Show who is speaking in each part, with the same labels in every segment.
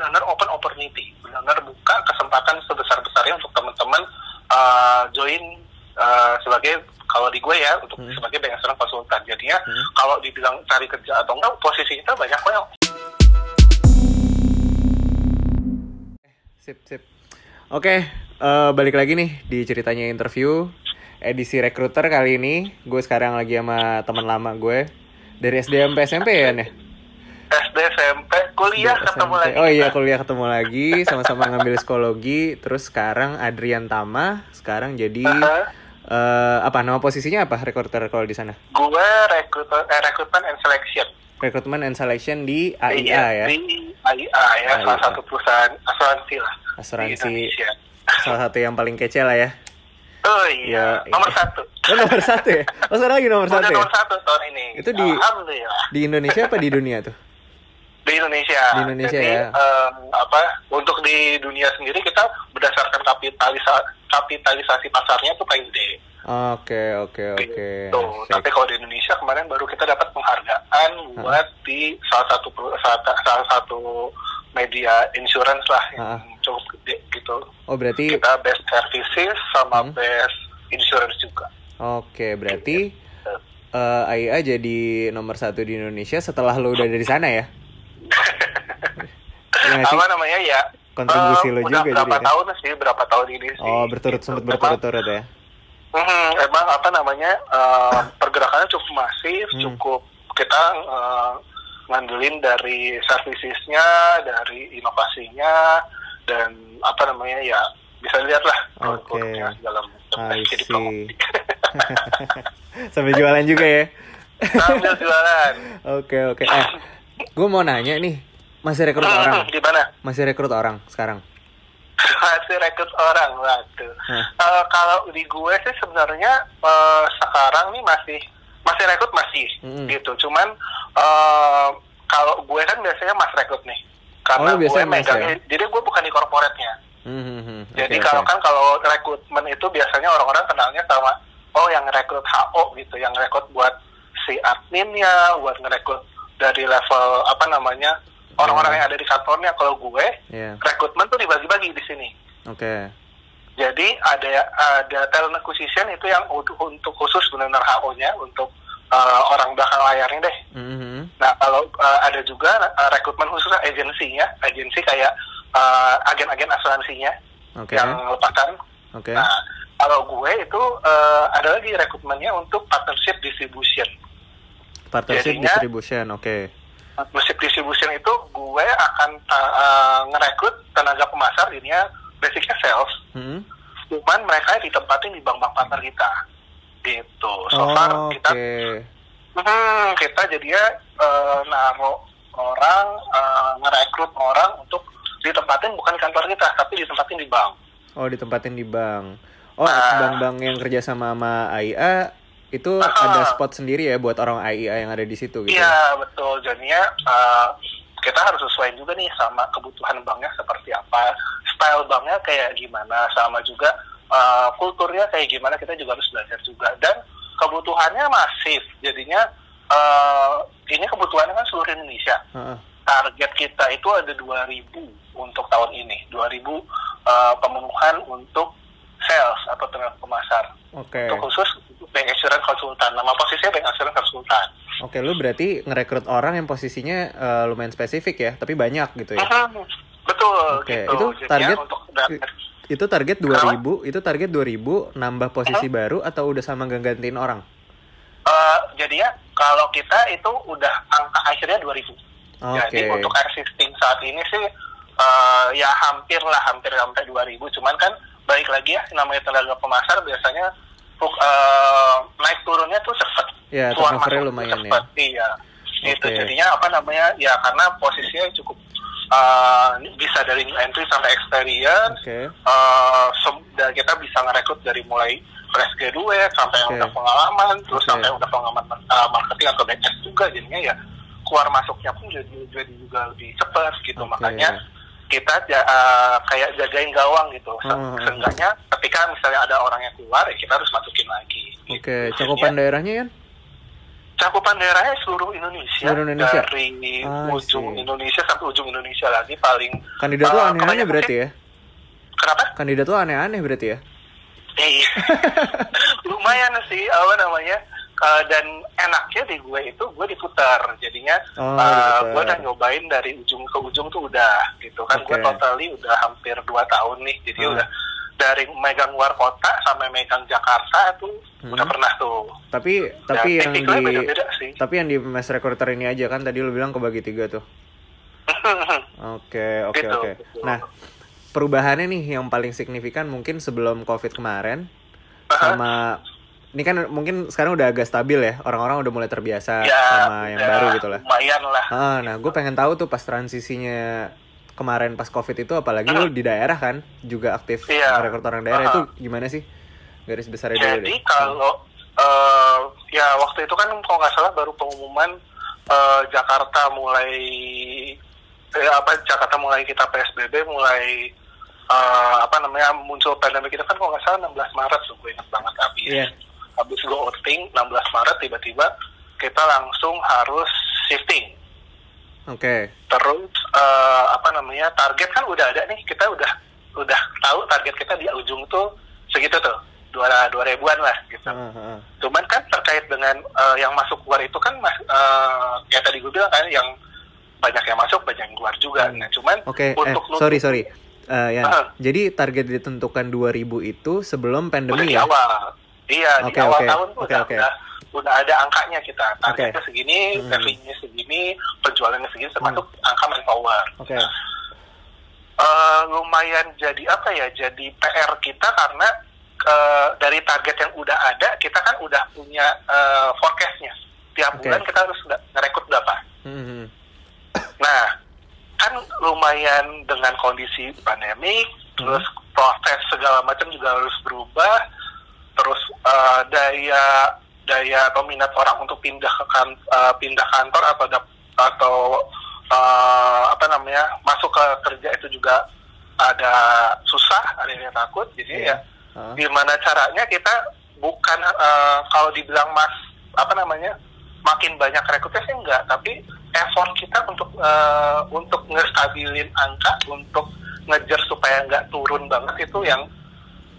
Speaker 1: benar-benar open opportunity, benar-benar buka kesempatan sebesar-besarnya untuk teman-teman uh, join uh, sebagai kalau di gue ya untuk
Speaker 2: Hmm.
Speaker 1: sebagai bank insurance konsultan. Jadinya
Speaker 2: Hmm.
Speaker 1: kalau dibilang cari kerja atau enggak, posisi kita banyak kok yang
Speaker 2: Sip, sip. Oke, eh, balik lagi nih di ceritanya interview edisi rekruter kali ini. Gue sekarang lagi sama teman lama gue dari SD sampai SMP ya nih.
Speaker 1: SD, SMP, kuliah ketemu lagi.
Speaker 2: Oh iya, kuliah ketemu lagi, sama-sama ngambil psikologi. Terus sekarang Adrian Tama, sekarang jadi
Speaker 1: Uh-huh.
Speaker 2: eh, apa nama posisinya apa rekruter kalau di sana?
Speaker 1: Gue rekruter, eh, recruitment and selection.
Speaker 2: Recruitment and Selection di AIA
Speaker 1: Iya,
Speaker 2: ya.
Speaker 1: Di AIA ya,
Speaker 2: AIA.
Speaker 1: salah satu perusahaan asuransi lah
Speaker 2: Asuransi salah satu yang paling kece lah ya.
Speaker 1: Oh iya,
Speaker 2: Iya,
Speaker 1: nomor
Speaker 2: iya.
Speaker 1: satu.
Speaker 2: Oh nomor satu ya? Oh sekarang lagi nomor
Speaker 1: Udah
Speaker 2: satu ya?
Speaker 1: nomor satu tahun ini.
Speaker 2: Itu di-. Di Indonesia apa di dunia tuh?
Speaker 1: Di Indonesia.
Speaker 2: Di Indonesia
Speaker 1: Jadi,
Speaker 2: ya.
Speaker 1: em, apa untuk di dunia sendiri kita berdasarkan kapitalisa kapitalisasi pasarnya tuh paling gede.
Speaker 2: Oke oke oke.
Speaker 1: Gitu. Tapi kalau di Indonesia kemarin baru kita dapat penghargaan buat di salah satu salah, salah satu media insurance lah yang
Speaker 2: Ah.
Speaker 1: cukup gede gitu.
Speaker 2: Oh berarti
Speaker 1: Kita best services sama
Speaker 2: Hmm.
Speaker 1: best insurance juga.
Speaker 2: oke berarti eh AIA jadi nomor satu di Indonesia setelah lo udah dari sana ya? Sih?
Speaker 1: apa namanya ya?
Speaker 2: Kontribusi
Speaker 1: eh,
Speaker 2: lo
Speaker 1: udah
Speaker 2: juga
Speaker 1: berapa
Speaker 2: jadi, ya?
Speaker 1: tahun sih? Berapa tahun ini sih?
Speaker 2: Oh berturut
Speaker 1: Gitu.
Speaker 2: sempat berturut-turut ya?
Speaker 1: Mhm, emang apa namanya eh, pergerakannya cukup masif,
Speaker 2: Hmm.
Speaker 1: cukup kita eh, ngandelin dari servicesnya, dari inovasinya, dan apa namanya ya bisa lihat lah
Speaker 2: Oke.
Speaker 1: macam.
Speaker 2: I
Speaker 1: Jadi.
Speaker 2: Sambil jualan juga ya?
Speaker 1: Sambil jualan.
Speaker 2: Oke oke. Eh, gue mau nanya nih, masih rekrut orang?
Speaker 1: Di mana?
Speaker 2: Masih rekrut orang sekarang?
Speaker 1: Masih rekrut orang, waduh.
Speaker 2: Hah.
Speaker 1: Eh, kalau di gue sih sebenarnya eh, sekarang nih masih masih rekrut masih
Speaker 2: Mm-mm.
Speaker 1: gitu. Cuman eh, kalau gue kan biasanya mas rekrut nih.
Speaker 2: Oh,
Speaker 1: Karena
Speaker 2: lu
Speaker 1: gue megang,
Speaker 2: ya?
Speaker 1: jadi gue bukan di korporatnya.
Speaker 2: Hmm, hmm, hmm.
Speaker 1: Jadi kalau
Speaker 2: oke.
Speaker 1: kan kalau rekrutmen itu biasanya orang-orang kenalnya sama oh yang rekrut HO gitu, yang rekrut buat si adminnya, buat ngerekrut dari level apa namanya orang-orang yang ada di kantornya. Kalau gue
Speaker 2: Iya.
Speaker 1: rekrutmen tuh dibagi-bagi di sini.
Speaker 2: Oke.
Speaker 1: Jadi ada ada talent acquisition itu yang untuk, untuk khusus benar-benar HO-nya untuk uh, orang belakang layarnya deh.
Speaker 2: Mhm.
Speaker 1: Nah kalau uh, ada juga uh, rekrutmen khusus agensinya, agensi kayak uh, agen-agen asuransinya
Speaker 2: Oke.
Speaker 1: yang lepasan.
Speaker 2: Oke.
Speaker 1: Nah kalau gue itu uh, ada lagi rekrutmennya untuk partnership distribution.
Speaker 2: Partnership
Speaker 1: jadinya-
Speaker 2: distribution. Oke.
Speaker 1: Partnership distribution itu gue akan uh, uh, ngerekrut tenaga pemasar ininya basicnya sales.
Speaker 2: Hmm.
Speaker 1: cuman mereka ditempatin di bank-bank partner kita gitu so
Speaker 2: Oh,
Speaker 1: far kita hmm, kita jadinya eh, naruh orang eh, ngerekrut orang untuk ditempatin bukan di kantor kita tapi ditempatin di bank
Speaker 2: Oh ditempatin di bank. Oh
Speaker 1: Ah.
Speaker 2: bank-bank yang kerja sama sama AIA itu
Speaker 1: Ah.
Speaker 2: ada spot sendiri ya buat orang AIA yang ada di situ gitu.
Speaker 1: iya betul jadinya eh, kita harus sesuai juga nih sama kebutuhan banknya seperti apa style banknya kayak gimana sama juga eh, kulturnya kayak gimana kita juga harus belajar juga dan kebutuhannya masif jadinya eh, ini kebutuhannya kan seluruh Indonesia
Speaker 2: Heeh.
Speaker 1: target kita itu ada 2000 untuk tahun ini 2000 eh, pemenuhan untuk sales atau tenaga pemasar
Speaker 2: Oke.
Speaker 1: untuk khusus bank insurance konsultan nama posisinya bank insurance konsultan
Speaker 2: Oke, lu berarti ngerekrut orang yang posisinya eh, lumayan spesifik ya, tapi banyak gitu ya.
Speaker 1: Mhm, betul
Speaker 2: Oke,
Speaker 1: gitu.
Speaker 2: itu
Speaker 1: Jadinya
Speaker 2: target
Speaker 1: untuk
Speaker 2: Itu target 2000, itu target 2000 nambah posisi baru atau udah sama gantiin orang?
Speaker 1: Eh, jadinya kalau kita itu udah angka akhirnya 2000
Speaker 2: Oke.
Speaker 1: jadi untuk existing saat ini sih eh, ya hampir lah hampir sampai 2000 cuman kan baik lagi ya namanya tenaga pemasar biasanya eh, naik turunnya tuh cepet
Speaker 2: Ya,
Speaker 1: Keluar masuk
Speaker 2: lumayan ya.
Speaker 1: cepet, iya gitu
Speaker 2: Oke.
Speaker 1: jadinya apa namanya ya karena posisinya cukup eh, bisa dari new entry sampai experience
Speaker 2: Oke.
Speaker 1: eh, sem- dan kita bisa ngerekrut dari mulai fresh graduate sampai yang
Speaker 2: Oke.
Speaker 1: udah pengalaman terus
Speaker 2: Oke.
Speaker 1: sampai udah pengalaman uh, marketing atau backend juga jadinya ya keluar masuknya pun jadi jadi juga lebih cepat gitu
Speaker 2: Oke.
Speaker 1: makanya kita ja- uh, kayak jagain gawang gitu Se-
Speaker 2: Hmm.
Speaker 1: seenggaknya ketika misalnya ada orang yang keluar ya kita harus masukin lagi
Speaker 2: Oke,
Speaker 1: Gitu.
Speaker 2: cakupan daerahnya ya?
Speaker 1: cakupan daerahnya seluruh Indonesia,
Speaker 2: Seluruh Indonesia?
Speaker 1: dari
Speaker 2: I
Speaker 1: ujung
Speaker 2: see.
Speaker 1: Indonesia sampai ujung Indonesia lagi paling
Speaker 2: Kandidat tuh
Speaker 1: Eh,
Speaker 2: aneh-aneh
Speaker 1: kebanyakan
Speaker 2: berarti ya?
Speaker 1: kenapa?
Speaker 2: Kandidat tuh aneh-aneh berarti ya?
Speaker 1: Eh, lumayan sih apa namanya eh, dan enaknya di gue itu gue diputar jadinya
Speaker 2: Oh, diputar.
Speaker 1: gue udah nyobain dari ujung ke ujung tuh udah gitu kan gue
Speaker 2: Oke.
Speaker 1: totally udah hampir dua tahun nih jadi
Speaker 2: Hmm.
Speaker 1: udah dari megang luar kota sampai megang Jakarta tuh
Speaker 2: Hmm.
Speaker 1: udah pernah tuh
Speaker 2: Tapi tapi
Speaker 1: Dan
Speaker 2: yang di
Speaker 1: beda-beda sih
Speaker 2: tapi yang di mass recruiter ini aja kan tadi lu bilang kebagi tiga tuh. Oke, oke,
Speaker 1: Gitu,
Speaker 2: oke.
Speaker 1: gitu.
Speaker 2: Nah, perubahannya nih yang paling signifikan mungkin sebelum Covid kemarin sama ini kan mungkin sekarang udah agak stabil ya. Orang-orang udah mulai terbiasa
Speaker 1: ya
Speaker 2: sama yang baru gitu lah.
Speaker 1: lumayan lah
Speaker 2: Ah, nah, gue pengen tahu tuh pas transisinya kemarin pas Covid itu apalagi lu di daerah kan juga aktif
Speaker 1: Iya.
Speaker 2: merekrut orang daerah
Speaker 1: Ah.
Speaker 2: itu gimana sih? Garis besarnya dulu
Speaker 1: Jadi
Speaker 2: deh.
Speaker 1: kalau eh, ya waktu itu kan kalau nggak salah baru pengumuman eh, Jakarta mulai eh, apa Jakarta mulai kita PSBB mulai eh, apa namanya muncul pandemi kita kan kalau nggak salah 16 Maret tuh gue ingat banget habis
Speaker 2: Iya.
Speaker 1: Habis go outing 16 Maret tiba-tiba kita langsung harus shifting
Speaker 2: Oke.
Speaker 1: terus eh, apa namanya target kan udah ada nih kita udah udah tahu target kita di ujung tuh segitu tuh dua dua ribuan lah gitu
Speaker 2: ah, ah.
Speaker 1: cuman kan terkait dengan eh, yang masuk keluar itu kan mas eh, ya tadi gue bilang kan yang banyak yang masuk banyak yang keluar juga
Speaker 2: Hmm.
Speaker 1: nah cuman
Speaker 2: eh
Speaker 1: untuk nutup-
Speaker 2: sorry sorry. Eh, Yan,
Speaker 1: Ah.
Speaker 2: jadi target ditentukan 2000 itu sebelum
Speaker 1: udah
Speaker 2: pandemi
Speaker 1: di
Speaker 2: ya?
Speaker 1: awal iya di
Speaker 2: Oke,
Speaker 1: awal tahun tuh
Speaker 2: Oke,
Speaker 1: udah,
Speaker 2: oke.
Speaker 1: udah udah ada angkanya kita targetnya segini
Speaker 2: Hmm.
Speaker 1: revenue segini penjualannya segini termasuk angka manpower
Speaker 2: Oke.
Speaker 1: eh, lumayan jadi apa ya jadi PR kita karena eh, dari target yang udah ada kita kan udah punya eh, forecastnya tiap
Speaker 2: Oke.
Speaker 1: bulan kita harus nge- ngerekrut berapa
Speaker 2: Hmm, hmm.
Speaker 1: nah kan lumayan dengan kondisi pandemik terus proses segala macam juga harus berubah terus eh, daya daya atau minat orang untuk pindah ke kan, eh, pindah kantor atau atau eh, apa namanya masuk ke kerja itu juga ada susah ada yang takut jadi
Speaker 2: Iya.
Speaker 1: ya
Speaker 2: Ah.
Speaker 1: gimana caranya kita bukan eh, kalau dibilang mas apa namanya makin banyak rekrutnya sih enggak tapi effort kita untuk eh, untuk ngestabilin angka untuk ngejar supaya nggak turun banget itu yang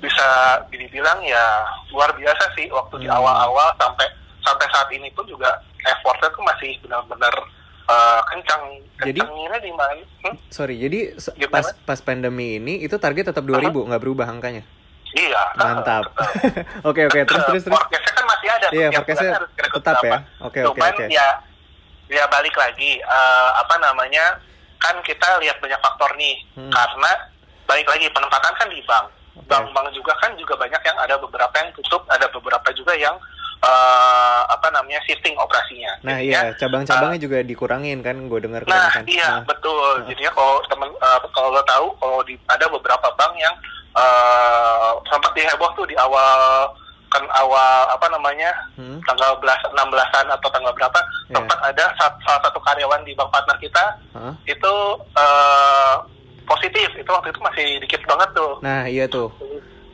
Speaker 1: bisa dibilang ya luar biasa sih waktu di
Speaker 2: Hmm.
Speaker 1: awal-awal sampai sampai saat ini pun juga effortnya tuh masih benar-benar eh, kencang
Speaker 2: Jadi-
Speaker 1: kencangnya di mana Hmm?
Speaker 2: Sorry, jadi
Speaker 1: Gimana?
Speaker 2: pas pas pandemi ini itu target tetap 2000 nggak berubah angkanya.
Speaker 1: iya
Speaker 2: Mantap. Oke oke terus terus terus.
Speaker 1: Forecastnya kan masih ada.
Speaker 2: Iya, forecastnya tetap ya. Oke oke oke.
Speaker 1: ya, ya balik lagi eh, apa namanya kan kita lihat banyak faktor nih
Speaker 2: Hmm.
Speaker 1: karena balik lagi penempatan kan di bank. Bank-bank juga kan juga banyak yang ada beberapa yang tutup, ada beberapa juga yang eh, apa namanya shifting operasinya.
Speaker 2: Nah
Speaker 1: Jadinya,
Speaker 2: iya cabang-cabangnya juga dikurangin kan gue dengar
Speaker 1: Nah,
Speaker 2: kebanyakan.
Speaker 1: iya
Speaker 2: Nah,
Speaker 1: betul. Jadinya kalau temen eh, kalau lo tahu kalau di ada beberapa bank yang eh sempat diheboh tuh di awal kan awal apa namanya
Speaker 2: hmm,
Speaker 1: tanggal belas 16-an atau tanggal berapa
Speaker 2: Iya.
Speaker 1: sempat ada sa- salah satu karyawan di bank partner kita
Speaker 2: hah?
Speaker 1: itu eh positif itu waktu itu masih dikit banget tuh.
Speaker 2: Nah iya tuh.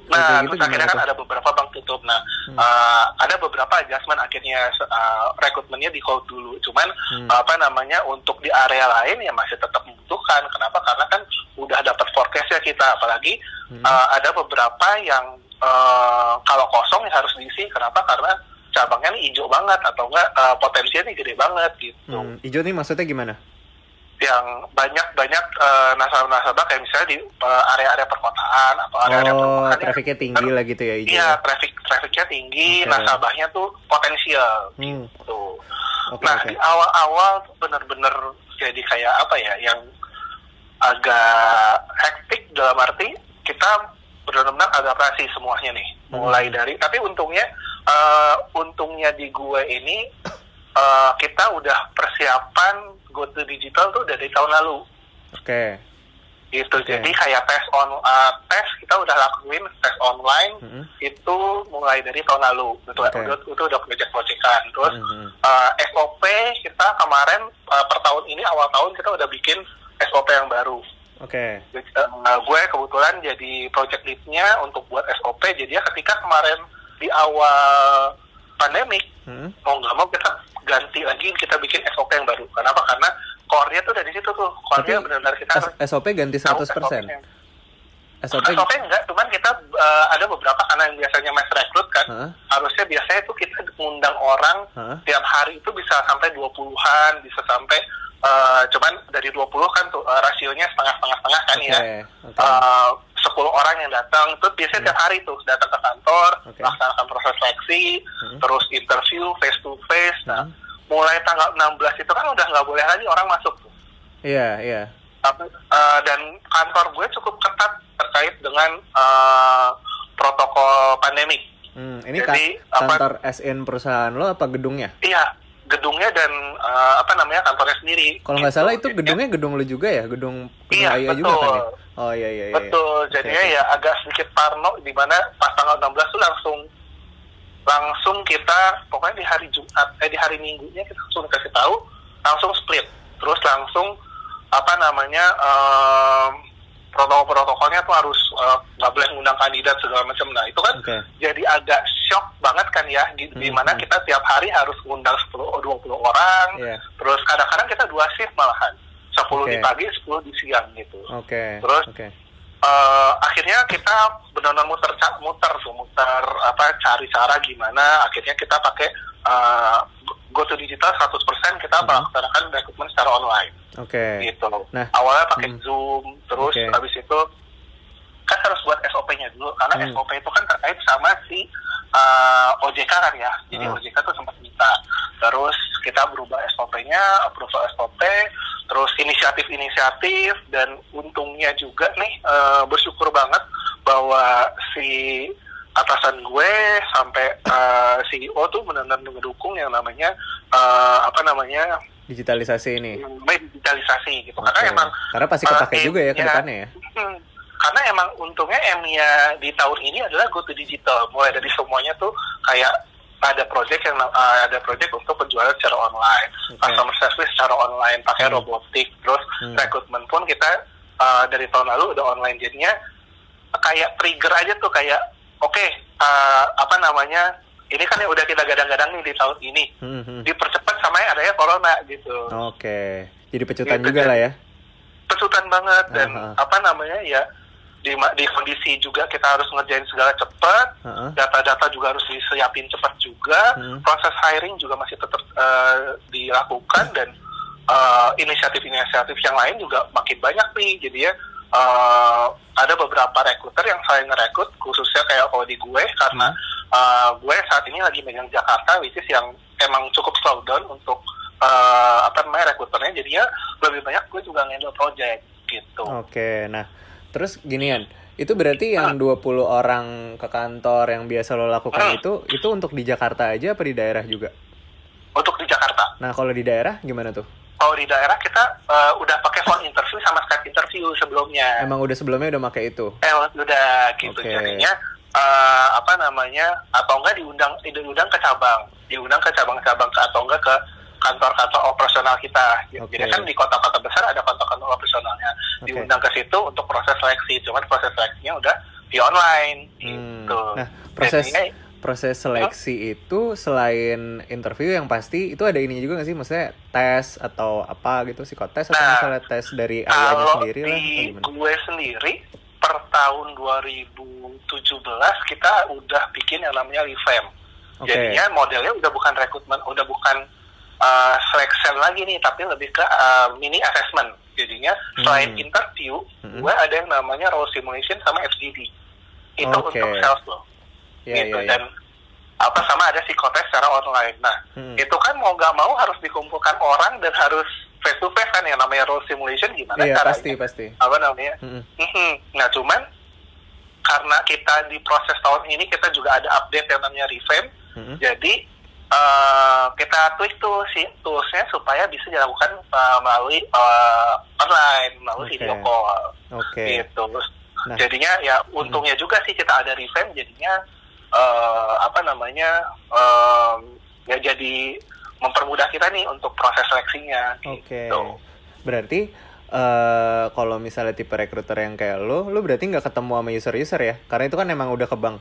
Speaker 1: Nah,
Speaker 2: gitu
Speaker 1: terus akhirnya kan
Speaker 2: tuh?
Speaker 1: ada beberapa bank tutup. Nah,
Speaker 2: Hmm.
Speaker 1: eh, ada beberapa adjustment akhirnya uh, rekrutmennya di hold dulu. Cuman
Speaker 2: Hmm.
Speaker 1: apa namanya untuk di area lain ya masih tetap membutuhkan. Kenapa? Karena kan udah dapat forecastnya kita. Apalagi
Speaker 2: Hmm.
Speaker 1: uh, ada beberapa yang uh, kalau kosong ya harus diisi. Kenapa? Karena cabangnya nih hijau banget atau enggak uh, potensinya nih gede banget gitu
Speaker 2: Hmm, Ijo nih maksudnya gimana?
Speaker 1: Yang banyak-banyak eh, nasabah-nasabah kayak misalnya di eh, area-area perkotaan atau area-area
Speaker 2: Oh,
Speaker 1: perumahan yang-
Speaker 2: trafficnya tinggi lah gitu ya.
Speaker 1: Iya,
Speaker 2: ya?
Speaker 1: traffic trafficnya tinggi,
Speaker 2: Oke.
Speaker 1: nasabahnya tuh potensial
Speaker 2: Hmm.
Speaker 1: gitu.
Speaker 2: Oke
Speaker 1: nah,
Speaker 2: oke.
Speaker 1: di awal-awal bener-bener jadi kayak apa ya, yang agak hektik dalam arti kita benar-benar adaptasi semuanya nih.
Speaker 2: Hmm.
Speaker 1: Mulai dari, tapi untungnya, eh, untungnya di gue ini eh, kita udah persiapan go to digital tuh dari tahun lalu
Speaker 2: Oke.
Speaker 1: gitu
Speaker 2: Oke.
Speaker 1: jadi kayak tes on uh, tes kita udah lakuin tes online
Speaker 2: Hmm.
Speaker 1: itu mulai dari tahun lalu itu
Speaker 2: Oke.
Speaker 1: udah itu udah project proyekan terus
Speaker 2: Hmm.
Speaker 1: uh, SOP kita kemarin uh, per tahun ini awal tahun kita udah bikin SOP yang baru
Speaker 2: Oke.
Speaker 1: Jadi, uh, gue kebetulan jadi project leadnya untuk buat SOP jadi ya ketika kemarin di awal pandemik
Speaker 2: Hmm.
Speaker 1: mau nggak mau kita ganti lagi kita bikin SOP yang baru kenapa karena core-nya tuh dari situ tuh core-nya benar-benar kita
Speaker 2: S- SOP ganti 100%.
Speaker 1: SOP-nya.
Speaker 2: SOP
Speaker 1: SOP enggak, cuman kita eh, ada beberapa karena yang biasanya mass recruit kan,
Speaker 2: Hah?
Speaker 1: harusnya biasanya itu kita mengundang orang
Speaker 2: Hah?
Speaker 1: tiap hari itu bisa sampai 20-an, bisa sampai eh, cuman dari 20 kan tuh eh, rasionya setengah-setengah kan
Speaker 2: Oke,
Speaker 1: ya.
Speaker 2: oke.
Speaker 1: Eh, 10 orang yang datang itu biasanya tiap hari tuh datang ke kantor,
Speaker 2: Oke.
Speaker 1: laksanakan proses seleksi,
Speaker 2: Hmm.
Speaker 1: terus interview face to face. Nah,
Speaker 2: Hmm.
Speaker 1: mulai tanggal 16 itu kan udah nggak boleh lagi orang masuk tuh.
Speaker 2: Iya, iya.
Speaker 1: Apa, eh, dan kantor gue cukup ketat terkait dengan eh, protokol pandemik.
Speaker 2: Hmm, ini
Speaker 1: Jadi,
Speaker 2: ka-
Speaker 1: apa-
Speaker 2: kantor SN perusahaan lo apa gedungnya?
Speaker 1: Iya, gedungnya dan eh, apa namanya kantornya sendiri.
Speaker 2: Kalau nggak
Speaker 1: Gitu.
Speaker 2: salah itu gedungnya gedung lu juga ya, gedung gedung
Speaker 1: Iya,
Speaker 2: Raya juga kan ya?
Speaker 1: betul.
Speaker 2: Oh iya iya iya.
Speaker 1: Betul,
Speaker 2: Oke,
Speaker 1: jadinya
Speaker 2: oke.
Speaker 1: ya agak sedikit parno di mana pas tanggal 16 tuh langsung langsung kita pokoknya di hari Jumat eh di hari Minggunya kita langsung dikasih tahu langsung split terus langsung apa namanya em, protokol-protokolnya tuh harus eh, nggak boleh ngundang kandidat segala macam nah itu kan
Speaker 2: Oke.
Speaker 1: jadi agak shock banget kan ya di, di
Speaker 2: Hmm,
Speaker 1: mana
Speaker 2: hmm.
Speaker 1: kita tiap hari harus ngundang 10 20 orang
Speaker 2: Iya.
Speaker 1: terus kadang-kadang kita dua shift malahan 10 di
Speaker 2: Oke.
Speaker 1: pagi 10 di siang gitu
Speaker 2: Oke.
Speaker 1: Terus?
Speaker 2: Oke.
Speaker 1: eh akhirnya kita benar-benar muter muter tuh muter apa cari cara gimana akhirnya kita pakai eh, go to digital 100% kita
Speaker 2: Mhm.
Speaker 1: melaksanakan rekrutmen secara online
Speaker 2: Oke.
Speaker 1: gitu
Speaker 2: Nah.
Speaker 1: awalnya pakai
Speaker 2: Hmm.
Speaker 1: zoom terus
Speaker 2: Oke.
Speaker 1: habis itu kan harus buat SOP-nya dulu karena
Speaker 2: Hmm.
Speaker 1: SOP itu kan terkait sama si eh, OJK kan ya jadi
Speaker 2: Ah.
Speaker 1: OJK tuh sempat minta terus kita berubah SOP-nya approval SOP terus inisiatif-inisiatif dan untungnya juga nih eh, bersyukur banget bahwa si atasan gue sampai eh, CEO tuh benar-benar mendukung yang namanya eh, apa namanya
Speaker 2: Digitalisasi ini.
Speaker 1: digitalisasi gitu
Speaker 2: Oke.
Speaker 1: karena emang
Speaker 2: Karena pasti
Speaker 1: eh,
Speaker 2: kepake juga ya ke depannya ya.
Speaker 1: Hmm, karena emang untungnya M-nya di tahun ini adalah go to digital mulai dari semuanya tuh kayak ada project yang uh, ada project untuk penjualan secara online
Speaker 2: Oke.
Speaker 1: customer service secara online pakai
Speaker 2: Hmm.
Speaker 1: robotik terus
Speaker 2: Hmm.
Speaker 1: rekrutmen pun kita uh, dari tahun lalu udah online jadinya kayak trigger aja tuh kayak oke uh, apa namanya ini kan yang udah kita gadang-gadang nih di tahun ini
Speaker 2: Hmm, hmm.
Speaker 1: dipercepat sama yang adanya corona gitu
Speaker 2: Oke. Jadi pecutan
Speaker 1: Gitu,
Speaker 2: juga
Speaker 1: dan-
Speaker 2: lah ya.
Speaker 1: pesutan banget dan
Speaker 2: Aha.
Speaker 1: apa namanya ya di di kondisi juga kita harus ngerjain segala cepat
Speaker 2: Heeh.
Speaker 1: data-data juga harus disiapin cepat juga
Speaker 2: Hmm.
Speaker 1: proses hiring juga masih tetap eh, dilakukan dan eh, inisiatif-inisiatif yang lain juga makin banyak nih jadi ya eh, ada beberapa rekruter yang saya ngerekrut khususnya kayak kalau di gue karena eh, gue saat ini lagi megang Jakarta which is yang emang cukup slow down untuk eh, apa namanya rekruternya jadinya lebih banyak gue juga ngendel project gitu
Speaker 2: Oke, nah terus ginian, itu berarti yang 20 orang ke kantor yang biasa lo lakukan
Speaker 1: Hmm.
Speaker 2: itu itu untuk di Jakarta aja apa di daerah juga?
Speaker 1: untuk di Jakarta
Speaker 2: Nah kalau di daerah gimana tuh?
Speaker 1: Kalau di daerah kita eh, udah pakai phone interview sama Skype interview sebelumnya
Speaker 2: Emang udah sebelumnya udah pakai itu?
Speaker 1: eh udah gitu
Speaker 2: Oke.
Speaker 1: jadinya eh, apa namanya atau enggak diundang diundang ke cabang diundang ke cabang-cabang ke atau enggak ke kantor-kantor operasional kita gitu.
Speaker 2: Oke.
Speaker 1: jadi kan di kota-kota besar ada kantor-kantor operasionalnya
Speaker 2: Oke.
Speaker 1: diundang ke situ untuk proses seleksi cuman proses seleksinya udah di online
Speaker 2: Hmm.
Speaker 1: gitu
Speaker 2: Nah proses
Speaker 1: Jadinya,
Speaker 2: proses seleksi itu selain interview yang pasti itu ada ini juga nggak sih? Maksudnya tes atau apa gitu psikotes atau
Speaker 1: Nah,
Speaker 2: misalnya tes dari ayahnya sendiri lah? atau
Speaker 1: gue sendiri per tahun 2017 kita udah bikin yang namanya revamp
Speaker 2: Oke.
Speaker 1: Jadinya modelnya udah bukan rekrutmen, udah bukan uh, selection lagi nih, tapi lebih ke uh, mini assessment. Jadinya selain
Speaker 2: Hmm.
Speaker 1: interview,
Speaker 2: Hmm.
Speaker 1: gue ada yang namanya role simulation sama FGD. Itu
Speaker 2: Oke.
Speaker 1: untuk sales loh.
Speaker 2: Iya,
Speaker 1: gitu.
Speaker 2: iya, iya.
Speaker 1: Dan apa sama ada psikotes secara online. Nah,
Speaker 2: Hmm.
Speaker 1: itu kan mau nggak mau harus dikumpulkan orang dan harus face to face kan yang namanya role simulation gimana
Speaker 2: Iya
Speaker 1: caranya?
Speaker 2: pasti pasti.
Speaker 1: Apa namanya?
Speaker 2: Hmm.
Speaker 1: Mhm. Nah, cuman karena kita di proses tahun ini kita juga ada update yang namanya revamp.
Speaker 2: Hmm.
Speaker 1: Jadi eh, kita tweak tuh si toolsnya supaya bisa dilakukan eh, melalui eh, online, melalui
Speaker 2: Oke.
Speaker 1: video call,
Speaker 2: Oke.
Speaker 1: gitu.
Speaker 2: Nah.
Speaker 1: jadinya ya untungnya juga sih kita ada revamp, jadinya eh, apa namanya eh, ya jadi mempermudah kita nih untuk proses seleksinya.
Speaker 2: Oke.
Speaker 1: Gitu.
Speaker 2: Berarti eh kalau misalnya tipe rekruter yang kayak lo, lo berarti nggak ketemu sama user-user ya? Karena itu kan emang udah ke bank.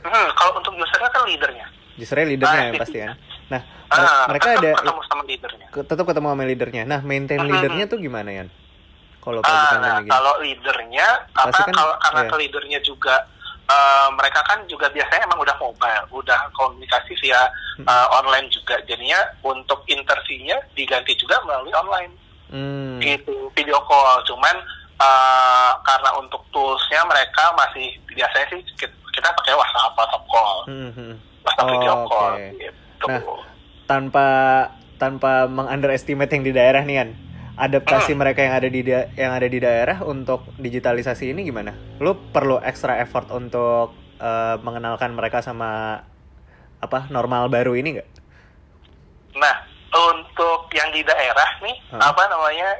Speaker 1: Hmm, kalau untuk usernya kan leadernya.
Speaker 2: Usernya leadernya
Speaker 1: Ah,
Speaker 2: yang
Speaker 1: itu.
Speaker 2: pasti kan. Nah,
Speaker 1: Ah,
Speaker 2: mereka
Speaker 1: tetap
Speaker 2: ada
Speaker 1: ketemu sama leadernya.
Speaker 2: tetap ketemu sama leadernya. Nah, maintain
Speaker 1: Mhm.
Speaker 2: leadernya tuh gimana ya? Kalau program
Speaker 1: nah, kalau leadernya, apa
Speaker 2: kan,
Speaker 1: kalau karena
Speaker 2: iya.
Speaker 1: ke leadernya juga eh, mereka kan juga biasanya emang udah mobile, udah komunikasi via
Speaker 2: Hmm.
Speaker 1: eh, online juga. Jadinya untuk interviewnya diganti juga melalui online,
Speaker 2: Hmm.
Speaker 1: gitu, video call. Cuman eh, karena untuk toolsnya mereka masih biasanya sih kita, kita pakai WhatsApp, WhatsApp call,
Speaker 2: Hmm, hmm.
Speaker 1: WhatsApp
Speaker 2: Oh,
Speaker 1: video call,
Speaker 2: oke.
Speaker 1: gitu.
Speaker 2: Nah, tanpa tanpa mengunderestimate yang di daerah nih kan adaptasi
Speaker 1: Hmm.
Speaker 2: mereka yang ada di yang ada di daerah untuk digitalisasi ini gimana? Lu perlu extra effort untuk eh, mengenalkan mereka sama apa normal baru ini nggak?
Speaker 1: Nah, untuk yang di daerah nih,
Speaker 2: Hah?
Speaker 1: apa namanya?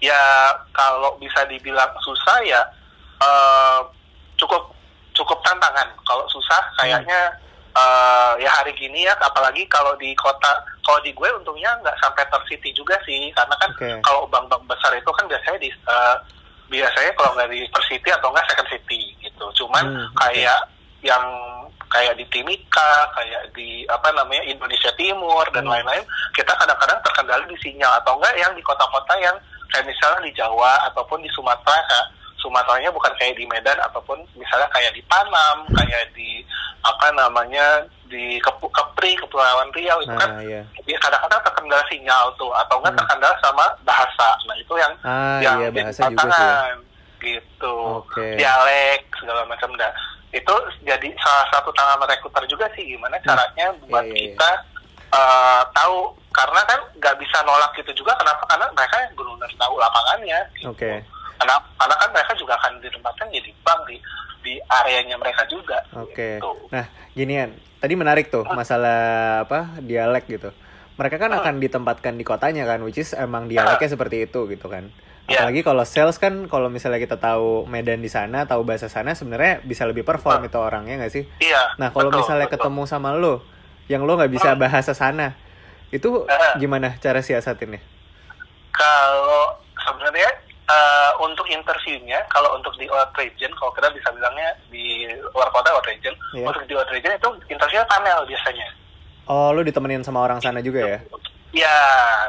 Speaker 1: Ya kalau bisa dibilang susah ya eh, cukup cukup tantangan. Kalau susah kayaknya eh, ya hari gini ya, apalagi kalau di kota, kalau di gue untungnya nggak sampai tercity juga sih, karena kan
Speaker 2: Oke.
Speaker 1: kalau bank-bank besar itu kan biasanya di eh, biasanya kalau nggak di per city atau nggak second city gitu. Cuman
Speaker 2: Hmm, oke.
Speaker 1: kayak yang kayak di Timika, kayak di apa namanya Indonesia Timur dan
Speaker 2: Hmm.
Speaker 1: lain-lain, kita kadang-kadang terkendali di sinyal atau enggak yang di kota-kota yang kayak misalnya di Jawa ataupun di Sumatera. Sumateranya bukan kayak di Medan ataupun misalnya kayak di Panam, kayak di apa namanya di Kepu, Kepri, Kepulauan Riau itu kan
Speaker 2: Nah, iya.
Speaker 1: ya kadang-kadang terkendala sinyal tuh atau enggak
Speaker 2: Hmm.
Speaker 1: terkendala sama bahasa. Nah, itu yang
Speaker 2: Ah,
Speaker 1: yang
Speaker 2: iya bahasa juga sih. ya.
Speaker 1: gitu
Speaker 2: Oke.
Speaker 1: dialek segala macam dah itu jadi salah satu tantangan rekruter juga sih gimana caranya buat
Speaker 2: iya, iya.
Speaker 1: kita eh, tahu karena kan nggak bisa nolak gitu juga kenapa karena mereka yang benar tahu lapangannya gitu.
Speaker 2: Oke.
Speaker 1: Karena karena kan mereka juga akan ditempatkan jadi bank di di areanya mereka juga
Speaker 2: Oke.
Speaker 1: gitu.
Speaker 2: Nah, ginian. Tadi menarik tuh masalah apa dialek gitu. Mereka kan
Speaker 1: Hmm.
Speaker 2: akan ditempatkan di kotanya kan, which is emang dialeknya seperti itu gitu kan.
Speaker 1: Iya.
Speaker 2: Apalagi kalau sales kan, kalau misalnya kita tahu Medan di sana, tahu bahasa sana, sebenarnya bisa lebih perform
Speaker 1: Hmm.
Speaker 2: itu orangnya nggak sih?
Speaker 1: iya
Speaker 2: Nah, kalau
Speaker 1: betul,
Speaker 2: misalnya
Speaker 1: betul.
Speaker 2: ketemu sama lo, yang lo nggak bisa
Speaker 1: Hmm.
Speaker 2: bahasa sana, itu gimana cara siasatinnya?
Speaker 1: kalau sebenarnya eh, untuk interviewnya kalau untuk di out region kalau kita bisa bilangnya di luar kota out region
Speaker 2: Iya.
Speaker 1: untuk di out region itu interviewnya panel biasanya
Speaker 2: Oh, lo ditemenin sama orang sana juga ya?
Speaker 1: ya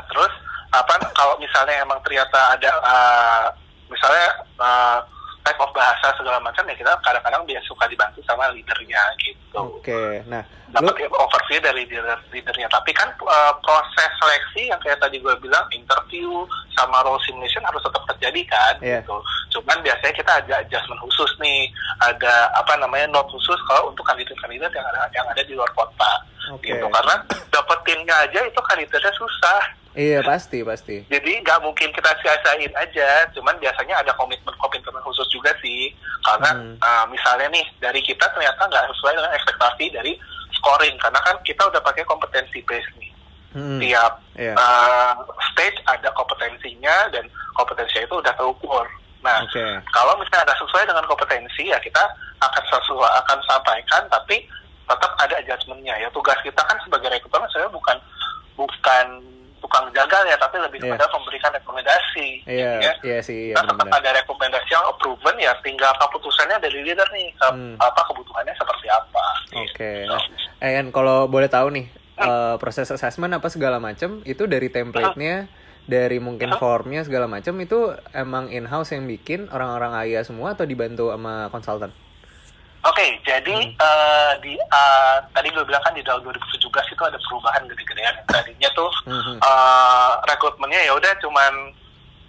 Speaker 1: terus apa kalau misalnya emang ternyata ada eh, misalnya eh, type of bahasa segala macam ya kita kadang-kadang biasa suka dibantu sama leadernya gitu.
Speaker 2: Oke, nah, lo
Speaker 1: dapat overview dari leader leadernya. Tapi kan uh, proses seleksi yang kayak tadi gue bilang interview sama role simulation harus tetap terjadi kan
Speaker 2: Iya.
Speaker 1: gitu. Cuman biasanya kita ada adjustment khusus nih ada apa namanya note khusus kalau untuk kandidat-kandidat yang ada yang ada di luar kota
Speaker 2: Oke.
Speaker 1: gitu. Karena dapetinnya aja itu kandidatnya susah
Speaker 2: iya pasti pasti.
Speaker 1: jadi nggak mungkin kita sia-siain aja cuman biasanya ada komitmen komitmen khusus juga sih karena
Speaker 2: Hmm.
Speaker 1: uh, misalnya nih dari kita ternyata nggak sesuai dengan ekspektasi dari scoring karena kan kita udah pakai kompetensi base nih
Speaker 2: Hmm,
Speaker 1: tiap
Speaker 2: Iya.
Speaker 1: uh, stage ada kompetensinya dan kompetensinya itu udah terukur nah
Speaker 2: Oke.
Speaker 1: kalau misalnya ada sesuai dengan kompetensi ya kita akan sesuai akan sampaikan tapi tetap ada adjustmentnya ya tugas kita kan sebagai rekruter saya bukan bukan tukang jagal ya tapi lebih
Speaker 2: Iya.
Speaker 1: kepada memberikan rekomendasi
Speaker 2: Iya,
Speaker 1: ya.
Speaker 2: iya sih, iya
Speaker 1: Kita tetap
Speaker 2: benar.
Speaker 1: ada rekomendasi yang proven ya tinggal keputusannya dari leader nih ke-
Speaker 2: Hmm.
Speaker 1: apa kebutuhannya seperti apa
Speaker 2: Oke.
Speaker 1: Gitu.
Speaker 2: Nah, kalau boleh tahu nih eh, proses assessment apa segala macam itu dari template-nya, dari mungkin
Speaker 1: Hah?
Speaker 2: formnya segala macam itu emang in-house yang bikin orang-orang AIA semua atau dibantu sama konsultan?
Speaker 1: Oke, jadi
Speaker 2: Hmm.
Speaker 1: eh, di eh, tadi gue bilang kan di tahun 2017 itu ada perubahan gede-gedean. Tadinya tuh
Speaker 2: Mhm.
Speaker 1: eh, rekrutmennya ya udah cuman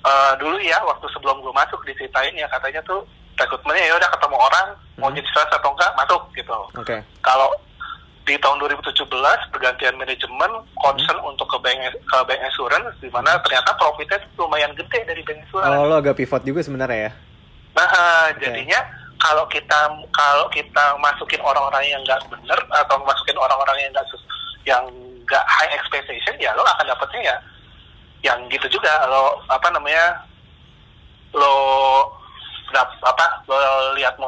Speaker 1: eh, dulu ya waktu sebelum gue masuk diceritain ya katanya tuh rekrutmennya ya udah ketemu orang mau
Speaker 2: Hmm.
Speaker 1: jadi sales atau enggak masuk gitu.
Speaker 2: Oke.
Speaker 1: Kalau di tahun 2017 pergantian manajemen concern untuk ke bank ke bank insurance di mana ternyata profitnya lumayan gede dari bank insurance.
Speaker 2: Oh, lo agak pivot juga sebenarnya ya?
Speaker 1: Nah,
Speaker 2: Oke.
Speaker 1: jadinya kalau kita kalau kita masukin orang-orang yang nggak bener atau masukin orang-orang yang nggak yang nggak high expectation ya lo akan dapetnya ya yang gitu juga lo apa namanya lo dap, apa lo lihat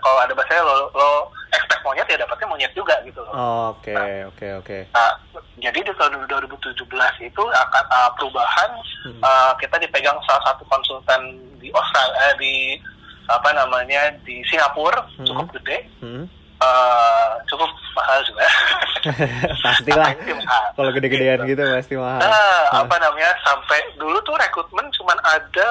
Speaker 1: kalau ada bahasanya lo lo expect monyet ya dapetnya monyet juga gitu loh.
Speaker 2: Oke, oke, oke.
Speaker 1: Nah, jadi di tahun 2017 itu akan uh, perubahan
Speaker 2: Hmm.
Speaker 1: uh, kita dipegang salah satu konsultan di Australia eh, di apa namanya di Singapura
Speaker 2: Hmm.
Speaker 1: cukup gede.
Speaker 2: Hmm.
Speaker 1: eh, cukup mahal juga. Pasti mahal.
Speaker 2: Kalau gede-gedean gitu pasti mahal.
Speaker 1: Nah, apa namanya sampai dulu tuh rekrutmen cuman ada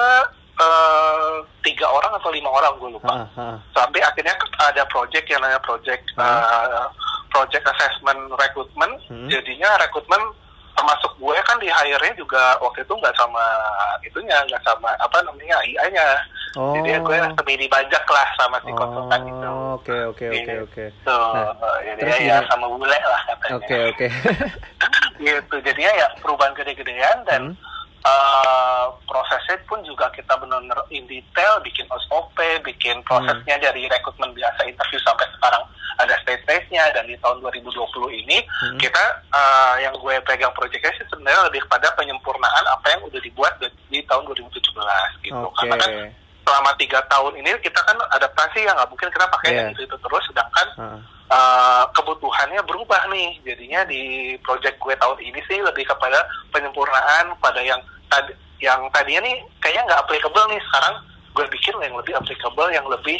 Speaker 1: eh, tiga orang atau lima orang gue lupa.
Speaker 2: Ah, ah.
Speaker 1: Sampai akhirnya ada project yang namanya project eh, project assessment rekrutmen.
Speaker 2: Hmm.
Speaker 1: Jadinya rekrutmen termasuk gue kan di hire-nya juga waktu itu nggak sama itunya nggak sama apa namanya AI-nya.
Speaker 2: Oh.
Speaker 1: Jadi gue semi dibajak lah sama si konsultan itu.
Speaker 2: Oh, oke oke oke
Speaker 1: Gitu.
Speaker 2: oke. Nah,
Speaker 1: jadi
Speaker 2: terus
Speaker 1: ya
Speaker 2: gini.
Speaker 1: sama bule lah katanya.
Speaker 2: Oke oke.
Speaker 1: gitu jadinya ya perubahan gede-gedean dan
Speaker 2: Hmm.
Speaker 1: Eh, prosesnya pun juga kita benar-benar in detail bikin SOP bikin prosesnya
Speaker 2: Hmm.
Speaker 1: dari rekrutmen biasa interview sampai sekarang ada stage-stage-nya dan di tahun 2020 ini
Speaker 2: Hmm.
Speaker 1: kita eh, yang gue pegang proyeknya sih sebenarnya lebih pada penyempurnaan apa yang udah dibuat di, tahun 2017 gitu
Speaker 2: Oke.
Speaker 1: karena kan selama tiga tahun ini kita kan adaptasi yang nggak mungkin kita pakai
Speaker 2: Iya.
Speaker 1: yang itu, itu terus sedangkan uh, kebutuhannya berubah nih. Jadinya di project gue tahun ini sih lebih kepada penyempurnaan pada yang tadi yang tadinya nih kayaknya nggak applicable nih sekarang gue bikin yang lebih applicable yang lebih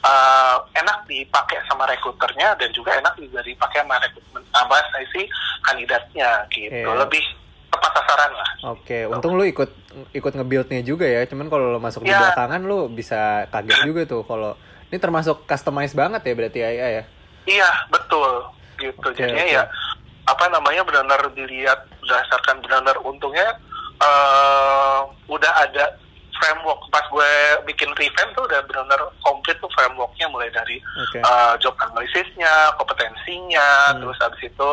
Speaker 1: uh, enak dipakai sama rekruternya dan juga enak juga dipakai sama rekrutmen sama si kandidatnya gitu
Speaker 2: Iya.
Speaker 1: lebih tepat sasaran lah
Speaker 2: Oke, untung lu ikut ikut nge-buildnya juga ya. Cuman kalau lu masuk di
Speaker 1: Ya.
Speaker 2: belakangan lu bisa kaget juga tuh kalau ini termasuk customize banget ya berarti AI ya.
Speaker 1: Iya betul gitu
Speaker 2: Oke,
Speaker 1: jadinya
Speaker 2: oke.
Speaker 1: ya apa namanya benar-benar dilihat berdasarkan benar-benar untungnya eh udah ada framework pas gue bikin revamp tuh udah benar-benar komplit tuh frameworknya mulai dari
Speaker 2: Oke.
Speaker 1: eh, job analisisnya kompetensinya
Speaker 2: Hmm.
Speaker 1: terus habis itu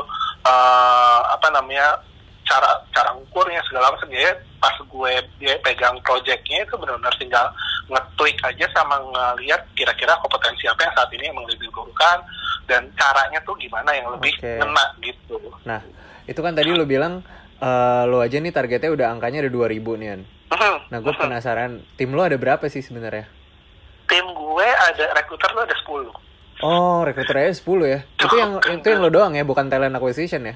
Speaker 1: eh, apa namanya cara cara ukurnya segala macam ya pas gue dia pegang projectnya itu benar-benar tinggal nge-tweak aja sama ngeliat kira-kira kompetensi apa yang saat ini emang lebih dibutuhkan dan caranya tuh gimana yang lebih
Speaker 2: Oke.
Speaker 1: ngena gitu.
Speaker 2: Nah, itu kan tadi lu bilang eh lu aja nih targetnya udah angkanya ada 2000 nih An. Nah, gue penasaran tim lu ada berapa sih sebenarnya?
Speaker 1: Tim gue ada rekruter tuh ada 10.
Speaker 2: Oh, rekruternya 10 ya. Itu yang itu yang lo doang ya, bukan talent acquisition ya.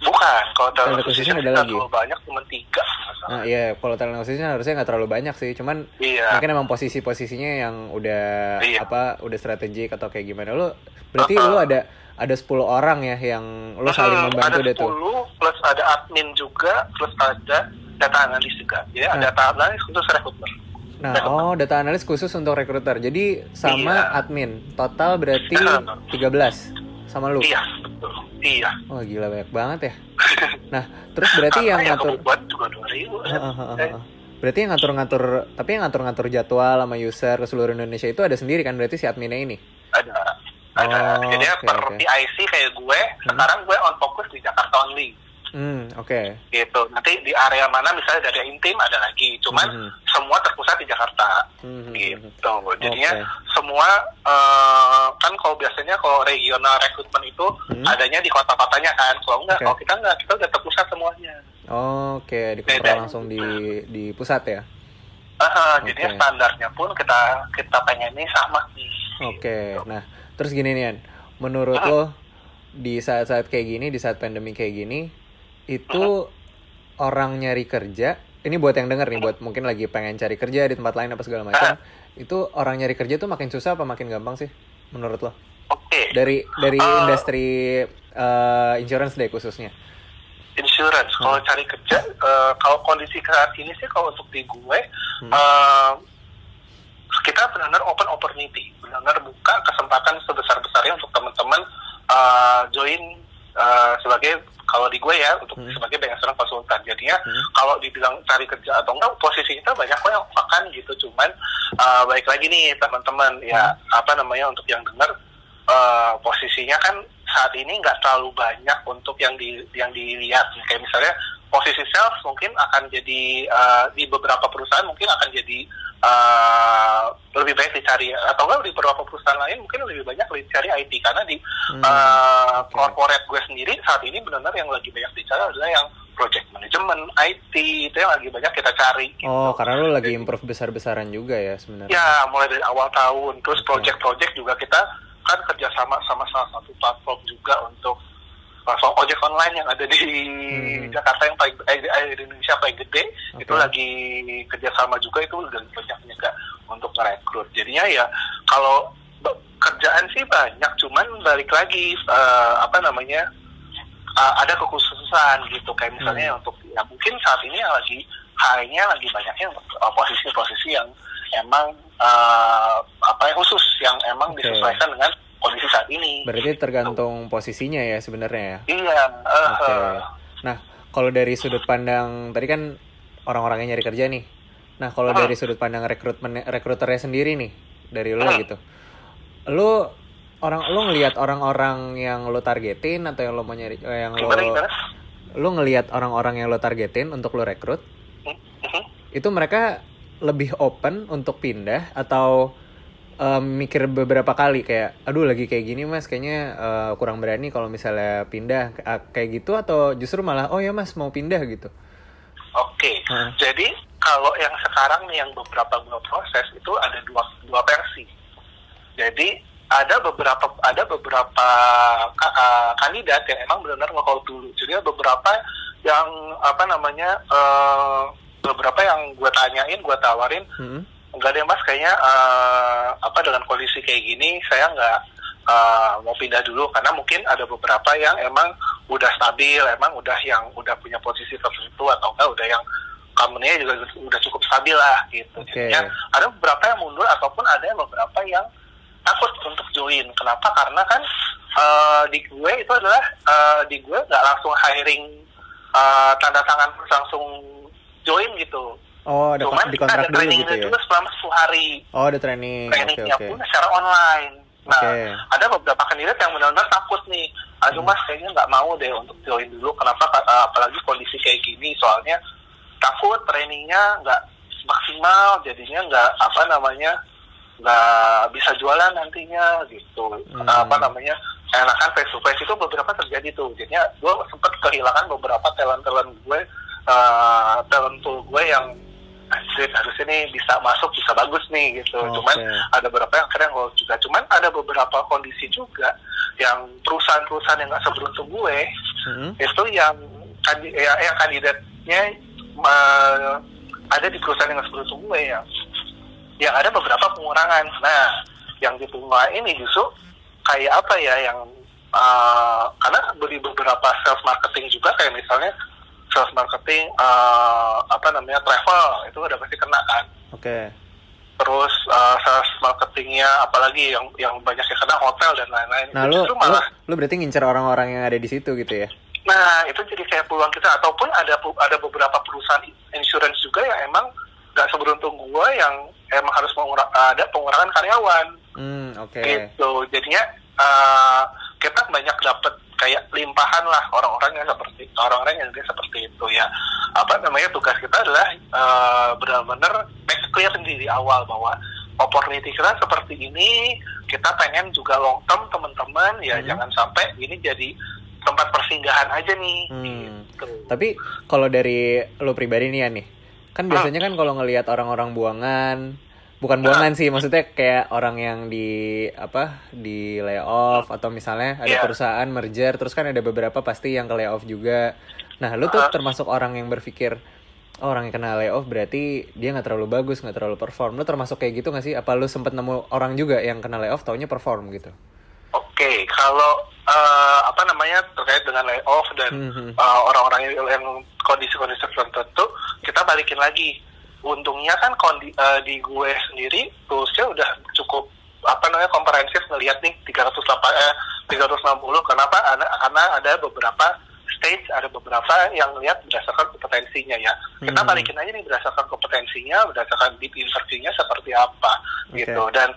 Speaker 1: Bukan, kalau
Speaker 2: Talent
Speaker 1: talent
Speaker 2: acquisition
Speaker 1: acquisition
Speaker 2: ada lagi.
Speaker 1: terlalu banyak cuma tiga.
Speaker 2: Nah, iya, kalau talent acquisition harusnya nggak terlalu banyak sih. Cuman
Speaker 1: Iya.
Speaker 2: mungkin emang posisi-posisinya yang udah
Speaker 1: Iya.
Speaker 2: apa udah strategik atau kayak gimana lu berarti
Speaker 1: Uh-uh.
Speaker 2: lu ada ada 10 orang ya yang lu saling membantu
Speaker 1: ada
Speaker 2: deh tuh
Speaker 1: 10, plus ada admin juga, plus ada data analis juga. Jadi ada
Speaker 2: Nah.
Speaker 1: data analis khusus rekrutmen.
Speaker 2: nah oh data analis khusus untuk rekruter jadi sama
Speaker 1: Iya.
Speaker 2: admin total berarti
Speaker 1: Iya.
Speaker 2: 13 sama lu
Speaker 1: Iya, betul. Iya.
Speaker 2: wah gila banyak banget ya nah terus berarti yang ngatur
Speaker 1: juga 2000.
Speaker 2: Ah, ah, ah, ah, ah. berarti yang ngatur-ngatur tapi yang ngatur-ngatur jadwal sama user ke seluruh Indonesia itu ada sendiri kan berarti si adminnya ini
Speaker 1: Ada. Ada.
Speaker 2: Oh,
Speaker 1: Jadi
Speaker 2: oke,
Speaker 1: per
Speaker 2: oke.
Speaker 1: PIC kayak gue, sekarang gue on fokus di Jakarta only.
Speaker 2: Hmm oke
Speaker 1: gitu nanti di area mana misalnya dari intim ada lagi cuman
Speaker 2: Mhm.
Speaker 1: semua terpusat di Jakarta
Speaker 2: Hmm, hmm, hmm.
Speaker 1: gitu jadinya
Speaker 2: Oke.
Speaker 1: semua eh, kan kalau biasanya kalau regional rekrutmen itu
Speaker 2: Hmm.
Speaker 1: adanya di kota-kotanya kan kalau enggak
Speaker 2: Oke.
Speaker 1: kalau kita enggak kita udah terpusat semuanya
Speaker 2: Oke, dikontrol
Speaker 1: Beda.
Speaker 2: langsung di di pusat ya.
Speaker 1: Ah, jadinya
Speaker 2: Oke.
Speaker 1: standarnya pun kita kita pengen ini sama nih
Speaker 2: Oke.
Speaker 1: Gitu.
Speaker 2: Nah, terus gini nih, An. menurut lo di saat-saat kayak gini, di saat pandemi kayak gini, itu orang nyari kerja, ini buat yang denger nih, buat mungkin lagi pengen cari kerja di tempat lain apa segala macam, itu orang nyari kerja tuh makin susah apa makin gampang sih, menurut lo?
Speaker 1: oke
Speaker 2: Dari dari
Speaker 1: Eh.
Speaker 2: industri eh, insurance deh khususnya.
Speaker 1: insurance
Speaker 2: Hmm.
Speaker 1: kalau cari kerja eh, kalau kondisi saat ini sih kalau untuk di gue
Speaker 2: Hmm.
Speaker 1: eh, kita benar-benar open opportunity benar-benar buka kesempatan sebesar-besarnya untuk teman-teman eh, join eh, sebagai kalau di gue ya untuk
Speaker 2: Hmm.
Speaker 1: sebagai insurance konsultan jadinya
Speaker 2: Hmm.
Speaker 1: kalau dibilang cari kerja atau enggak posisi kita banyak kok yang akan gitu cuman eh, baik lagi nih teman-teman ya
Speaker 2: Hmm.
Speaker 1: apa namanya untuk yang dengar eh, posisinya kan saat ini nggak terlalu banyak untuk yang di yang dilihat kayak misalnya posisi sales mungkin akan jadi eh, di beberapa perusahaan mungkin akan jadi eh, lebih baik dicari atau enggak di beberapa perusahaan lain mungkin lebih banyak dicari IT karena di
Speaker 2: Hmm,
Speaker 1: eh,
Speaker 2: oke.
Speaker 1: corporate gue sendiri saat ini benar-benar yang lagi banyak dicari adalah yang project management IT itu yang lagi banyak kita cari gitu.
Speaker 2: Oh, karena lo lagi improve besar-besaran juga ya sebenarnya.
Speaker 1: Ya, mulai dari awal tahun. Terus project-project juga kita kan kerjasama sama salah satu platform juga untuk platform ojek online yang ada di
Speaker 2: Hmm.
Speaker 1: Jakarta yang paling eh, di di Indonesia paling gede
Speaker 2: Oke.
Speaker 1: itu lagi kerjasama juga itu udah banyak juga untuk merekrut. Jadinya ya kalau kerjaan sih banyak, cuman balik lagi uh, apa namanya uh, ada kekhususan gitu kayak misalnya
Speaker 2: Hmm.
Speaker 1: untuk ya mungkin saat ini yang lagi high-nya lagi banyaknya uh, posisi-posisi yang emang uh, apa yang khusus yang emang
Speaker 2: Oke.
Speaker 1: disesuaikan dengan kondisi saat ini.
Speaker 2: Berarti tergantung posisinya ya sebenarnya ya.
Speaker 1: Iya. uh,
Speaker 2: Oke.
Speaker 1: uh,
Speaker 2: Nah, kalau dari sudut pandang tadi kan orang-orangnya nyari kerja nih. Nah, kalau
Speaker 1: Ah.
Speaker 2: dari sudut pandang rekrutmen rekruternya sendiri nih, dari lo
Speaker 1: Ah.
Speaker 2: gitu. Lo orang lo ngelihat orang-orang yang lo targetin atau yang lo mau nyari eh, yang lo lo ngelihat orang-orang yang lo targetin untuk lo rekrut,
Speaker 1: Mhm.
Speaker 2: itu mereka lebih open untuk pindah atau em, mikir beberapa kali kayak aduh lagi kayak gini mas kayaknya eh, kurang berani kalau misalnya pindah Ah, kayak gitu atau justru malah oh ya mas mau pindah gitu
Speaker 1: Oke,
Speaker 2: Hah.
Speaker 1: jadi kalau yang sekarang nih yang beberapa gua proses itu ada dua dua versi. Jadi ada beberapa ada beberapa uh, kandidat yang emang benar-benar nge-call dulu. Jadi ada beberapa yang apa namanya eh, beberapa yang gue tanyain, gue tawarin,
Speaker 2: Mm-mm.
Speaker 1: Enggak deh mas, kayaknya eh, apa dengan kondisi kayak gini saya nggak eh, mau pindah dulu karena mungkin ada beberapa yang emang udah stabil, emang udah yang udah punya posisi tertentu atau enggak udah yang company juga udah cukup stabil lah gitu.
Speaker 2: Oke.
Speaker 1: Jadinya ada beberapa yang mundur ataupun ada yang beberapa yang takut untuk join. Kenapa? Karena kan eh, di gue itu adalah eh, di gue nggak langsung hiring eh, tanda tangan langsung join gitu.
Speaker 2: Oh ada
Speaker 1: Cuman
Speaker 2: di
Speaker 1: kita ada
Speaker 2: kontrak dulu
Speaker 1: trainingnya
Speaker 2: gitu ya
Speaker 1: juga selama 10 hari.
Speaker 2: oh ada training
Speaker 1: Trainingnya
Speaker 2: oke
Speaker 1: pun secara online. Nah,
Speaker 2: Oke.
Speaker 1: ada beberapa kandidat yang benar-benar takut nih. Aduh
Speaker 2: Hmm.
Speaker 1: mas, kayaknya nggak mau deh untuk join dulu. Kenapa? Uh, apalagi kondisi kayak gini. Soalnya takut trainingnya nggak maksimal, jadinya nggak apa namanya nggak bisa jualan nantinya gitu.
Speaker 2: Hmm.
Speaker 1: Apa namanya? Enakan face to face itu beberapa terjadi tuh. Jadinya gue sempet kehilangan beberapa talent-talent gue, uh, talent pool gue yang Anjir, harusnya nih bisa masuk bisa bagus nih gitu.
Speaker 2: Oke.
Speaker 1: Cuman ada beberapa yang akhirnya nggak juga. Cuman ada beberapa kondisi juga yang perusahaan-perusahaan yang nggak seberuntung gue
Speaker 2: Mm-mm.
Speaker 1: itu yang ya, yang kandidatnya eh, ada di perusahaan yang seberuntung gue ya. Yang ada beberapa pengurangan. Nah, yang di pengurangan ini justru kayak apa ya yang eh, karena beli beberapa sales marketing juga kayak misalnya sales marketing eh, apa namanya travel itu udah pasti kena kan.
Speaker 2: Oke.
Speaker 1: Terus uh, sales marketingnya apalagi yang yang banyak yang kena hotel dan lain-lain.
Speaker 2: Nah
Speaker 1: itu
Speaker 2: lu
Speaker 1: justru
Speaker 2: lu
Speaker 1: malah
Speaker 2: lu berarti ngincer orang-orang yang ada di situ gitu ya?
Speaker 1: Nah itu jadi kayak peluang kita. Ataupun ada ada beberapa perusahaan insurance juga yang emang gak seberuntung gua yang emang harus mengura- ada pengurangan karyawan.
Speaker 2: Hmm oke.
Speaker 1: Gitu. Jadinya uh, kita banyak dapat kayak limpahan lah orang-orang yang seperti orang-orang yang dia seperti itu ya apa namanya tugas kita adalah uh, benar-benar make clear sendiri awal bahwa opportunity kita seperti ini kita pengen juga long term teman-teman ya
Speaker 2: Hmm.
Speaker 1: jangan sampai ini jadi tempat persinggahan aja nih
Speaker 2: Hmm.
Speaker 1: gitu.
Speaker 2: Tapi kalau dari lo pribadi nih ya nih, kan
Speaker 1: Ah.
Speaker 2: biasanya kan kalau ngelihat orang-orang buangan, bukan buangan sih, maksudnya kayak orang yang di apa di layoff atau misalnya ada
Speaker 1: Iya.
Speaker 2: perusahaan merger, terus kan ada beberapa pasti yang ke layoff juga. Nah, lu tuh
Speaker 1: Ah.
Speaker 2: termasuk orang yang berpikir oh, orang yang kena layoff berarti dia nggak terlalu bagus, nggak terlalu perform. Lu termasuk kayak gitu nggak sih? Apa lu sempet nemu orang juga yang kena layoff taunya perform gitu?
Speaker 1: Oke, kalau eh, apa namanya terkait dengan layoff dan
Speaker 2: Mhm.
Speaker 1: uh, orang-orang yang, yang kondisi-kondisi tertentu, kita balikin lagi. Untungnya kan kondi, uh, di gue sendiri toolsnya udah cukup apa namanya komprehensif ngelihat nih 308 eh, 360 kenapa karena ada beberapa stage ada beberapa yang lihat berdasarkan kompetensinya ya kita
Speaker 2: Hmm.
Speaker 1: balikin aja nih berdasarkan kompetensinya berdasarkan deep interviewnya seperti apa
Speaker 2: Oke.
Speaker 1: gitu dan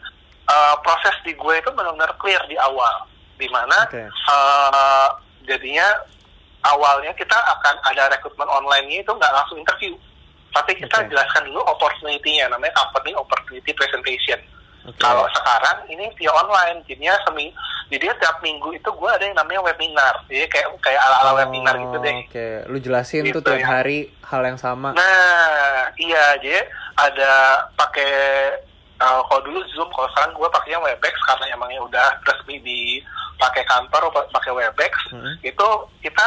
Speaker 1: uh, proses di gue itu benar-benar clear di awal di mana
Speaker 2: Oke.
Speaker 1: uh, jadinya awalnya kita akan ada rekrutmen online-nya itu nggak langsung interview tapi kita
Speaker 2: Oke.
Speaker 1: jelaskan dulu opportunity-nya namanya company opportunity presentation
Speaker 2: Oke.
Speaker 1: kalau sekarang ini via online jadinya semi jadi tiap minggu itu gue ada yang namanya webinar jadi kayak kayak ala-ala
Speaker 2: Oh,
Speaker 1: webinar gitu deh
Speaker 2: Oke, lu jelasin tuh
Speaker 1: Gitu
Speaker 2: tiap
Speaker 1: ya.
Speaker 2: hari hal yang sama.
Speaker 1: Nah, iya, jadi ada pakai uh, kalau dulu Zoom, kalau sekarang gue pakainya Webex karena emangnya udah resmi dipakai kantor, pakai Webex.
Speaker 2: Hmm.
Speaker 1: Itu kita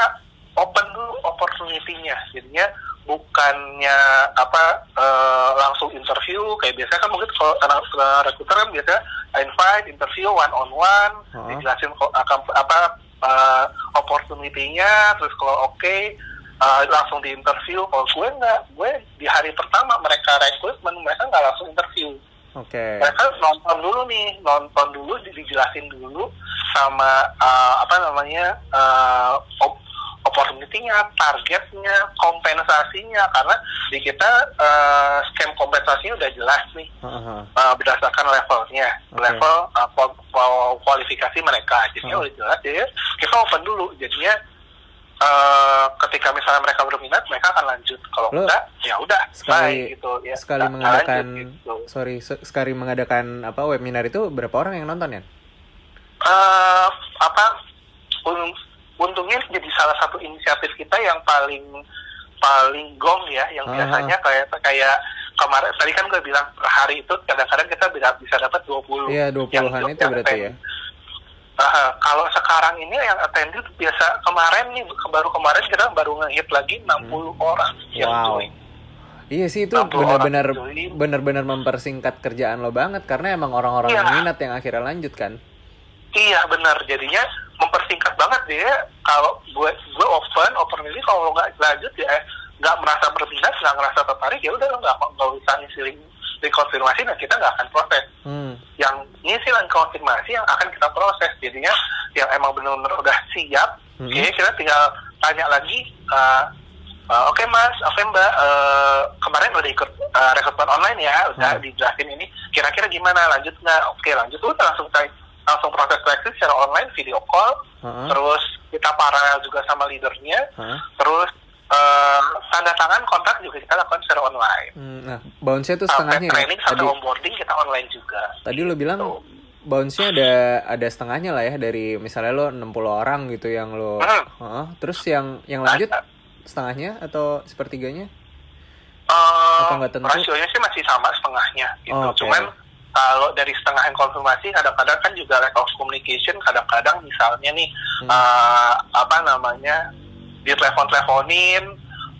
Speaker 1: open dulu opportunity-nya. Jadinya bukannya apa uh, langsung interview kayak biasa kan mungkin kalau anak rekruter kan biasa invite interview one on one uh-huh. dijelasin akan apa uh, opportunity-nya terus kalau oke okay, uh, langsung di interview kalau gue nggak gue di hari pertama mereka rekrutmen mereka nggak langsung interview
Speaker 2: Okay.
Speaker 1: Mereka nonton dulu nih, nonton dulu, dijelasin dulu sama uh, apa namanya uh, opportunity-nya, targetnya, kompensasinya karena di kita uh, scam kompensasinya udah jelas nih uh-huh. uh, berdasarkan levelnya, okay. level uh, kualifikasi mereka. Jadinya uh-huh. udah jelas ya. Kita open dulu. Jadinya uh, ketika misalnya mereka berminat, mereka akan lanjut. Kalau enggak, ya udah,
Speaker 2: sekali
Speaker 1: gitu. Ya,
Speaker 2: sekali mengadakan, lanjut, gitu. sorry, sekali mengadakan apa webinar itu berapa orang yang nonton ya?
Speaker 1: Uh, apa untungnya jadi salah satu inisiatif kita yang paling paling gong ya yang uh biasanya kayak kayak kemarin tadi kan gue bilang per hari itu kadang-kadang kita bisa bisa dapat 20
Speaker 2: Iya, 20-an itu berarti ya.
Speaker 1: Uh, kalau sekarang ini yang attended biasa kemarin nih baru kemarin kita baru ngehit lagi 60 hmm. orang yang
Speaker 2: wow. join. Iya sih itu benar-benar benar-benar mempersingkat kerjaan lo banget karena emang orang-orang ya. minat yang akhirnya lanjut kan.
Speaker 1: Iya benar jadinya mempersingkat banget dia kalau gue gue open open ini kalau nggak lanjut ya eh, nggak merasa berminat nggak ngerasa tertarik ya udah lo nggak nggak usah ngisi link konfirmasi dan kita nggak akan proses hmm. yang ngisi link konfirmasi yang akan kita proses jadinya yang emang benar-benar udah siap hmm. oke kita tinggal tanya lagi uh, uh, oke okay, mas oke okay, mbak uh, kemarin udah ikut uh, rekrutmen online ya udah hmm. dijelasin ini kira-kira gimana lanjut nggak oke okay, lanjut udah langsung tanya langsung proses seleksi secara online video call uh-huh. terus kita paralel juga sama leadernya uh-huh. terus uh, tanda tangan kontrak juga kita lakukan secara online
Speaker 2: hmm, nah bounce-nya tuh setengahnya
Speaker 1: sampai ya? training sampai tadi, onboarding kita online juga
Speaker 2: tadi lo bilang gitu. bounce-nya ada ada setengahnya lah ya dari misalnya lo 60 orang gitu yang lo hmm. uh, terus yang yang lanjut setengahnya atau sepertiganya
Speaker 1: uh, atau nggak tentu rasionya sih masih sama setengahnya gitu oh, okay. cuman kalau dari setengah yang konfirmasi kadang-kadang kan juga lack of communication kadang-kadang misalnya nih hmm. uh, apa namanya di telepon teleponin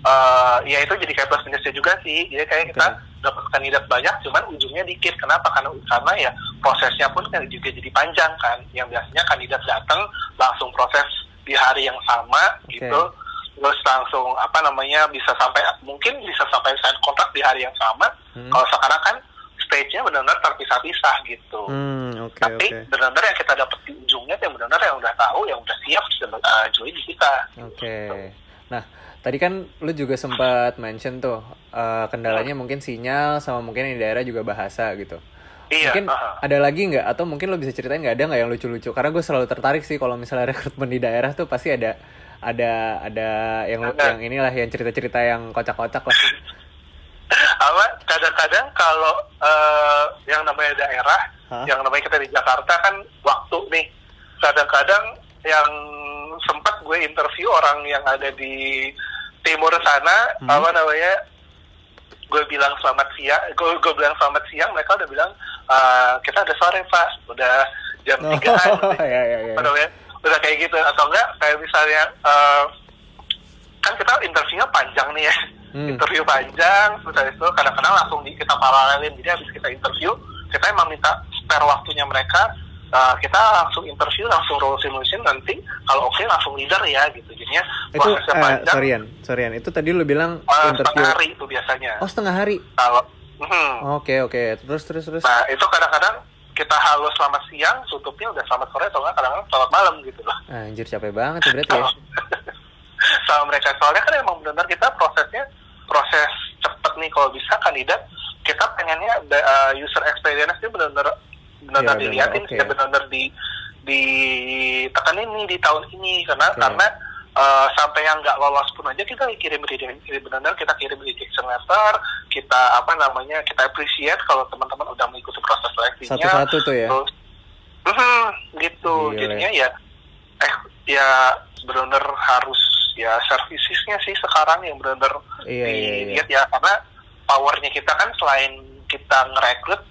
Speaker 1: uh, ya itu jadi kayak plus minusnya juga sih. Jadi kayak kita dapat kandidat banyak cuman ujungnya dikit. Kenapa? Karena karena ya prosesnya pun kan juga jadi panjang kan. Yang biasanya kandidat datang langsung proses di hari yang sama okay. gitu. Terus langsung apa namanya bisa sampai mungkin bisa sampai sign kontrak di hari yang sama. Hmm. kalau sekarang kan stage-nya benar-benar terpisah-pisah gitu.
Speaker 2: Hmm, okay,
Speaker 1: Tapi okay. benar-benar yang kita dapat di ujungnya yang benar-benar yang udah tahu, yang udah siap uh, join di kita.
Speaker 2: Oke. Okay. Gitu. Nah, tadi kan lu juga sempat mention tuh uh, kendalanya hmm. mungkin sinyal sama mungkin di daerah juga bahasa gitu.
Speaker 1: Iya,
Speaker 2: mungkin uh ada lagi nggak atau mungkin lo bisa ceritain nggak ada nggak yang lucu-lucu karena gue selalu tertarik sih kalau misalnya rekrutmen di daerah tuh pasti ada ada ada yang ada. yang inilah yang cerita-cerita yang kocak-kocak lah
Speaker 1: apa kadang-kadang kalau uh, yang namanya daerah huh? yang namanya kita di Jakarta kan waktu nih kadang-kadang yang sempat gue interview orang yang ada di timur sana hmm. apa namanya gue bilang selamat siang gue, gue bilang selamat siang mereka udah bilang uh, kita udah sore pak udah jam tiga oh,
Speaker 2: ya, ya, ya.
Speaker 1: udah, udah kayak gitu atau enggak kayak misalnya uh, kan kita interviewnya panjang nih ya hmm. interview panjang terus itu kadang-kadang langsung di, kita paralelin. Jadi habis kita interview kita emang minta spare waktunya mereka uh, kita langsung interview langsung role simulation nanti kalau oke okay, langsung leader ya gitu. Jadinya
Speaker 2: itu uh, panjang. sorryan sorryan itu tadi lu bilang
Speaker 1: uh, interview setengah hari itu biasanya.
Speaker 2: Oh setengah hari?
Speaker 1: Kalau
Speaker 2: hmm. oke oke. Okay. terus terus terus.
Speaker 1: Nah itu kadang-kadang kita halo selamat siang tutupnya udah selamat sore atau enggak kadang-kadang selamat malam gitu lah.
Speaker 2: Anjir capek banget tuh berarti ya.
Speaker 1: Sama mereka. Soalnya kan emang benar kita prosesnya proses cepet nih kalau bisa kandidat kita pengennya uh, user experience itu benar-benar benar-benar ya, dilihatin okay. benar-benar di di tekan ini di tahun ini karena okay. karena uh, sampai yang nggak lolos pun aja kita kirim benar-benar kita kirim rejection letter kita apa namanya kita appreciate kalau teman-teman udah mengikuti proses seleksinya
Speaker 2: satu-satu tuh ya terus
Speaker 1: uh, gitu Gila. jadinya ya eh ya benar-benar harus ya servisisnya sih sekarang yang benar-benar iya, dilihat iya, iya. ya karena powernya kita kan selain kita ngerekrut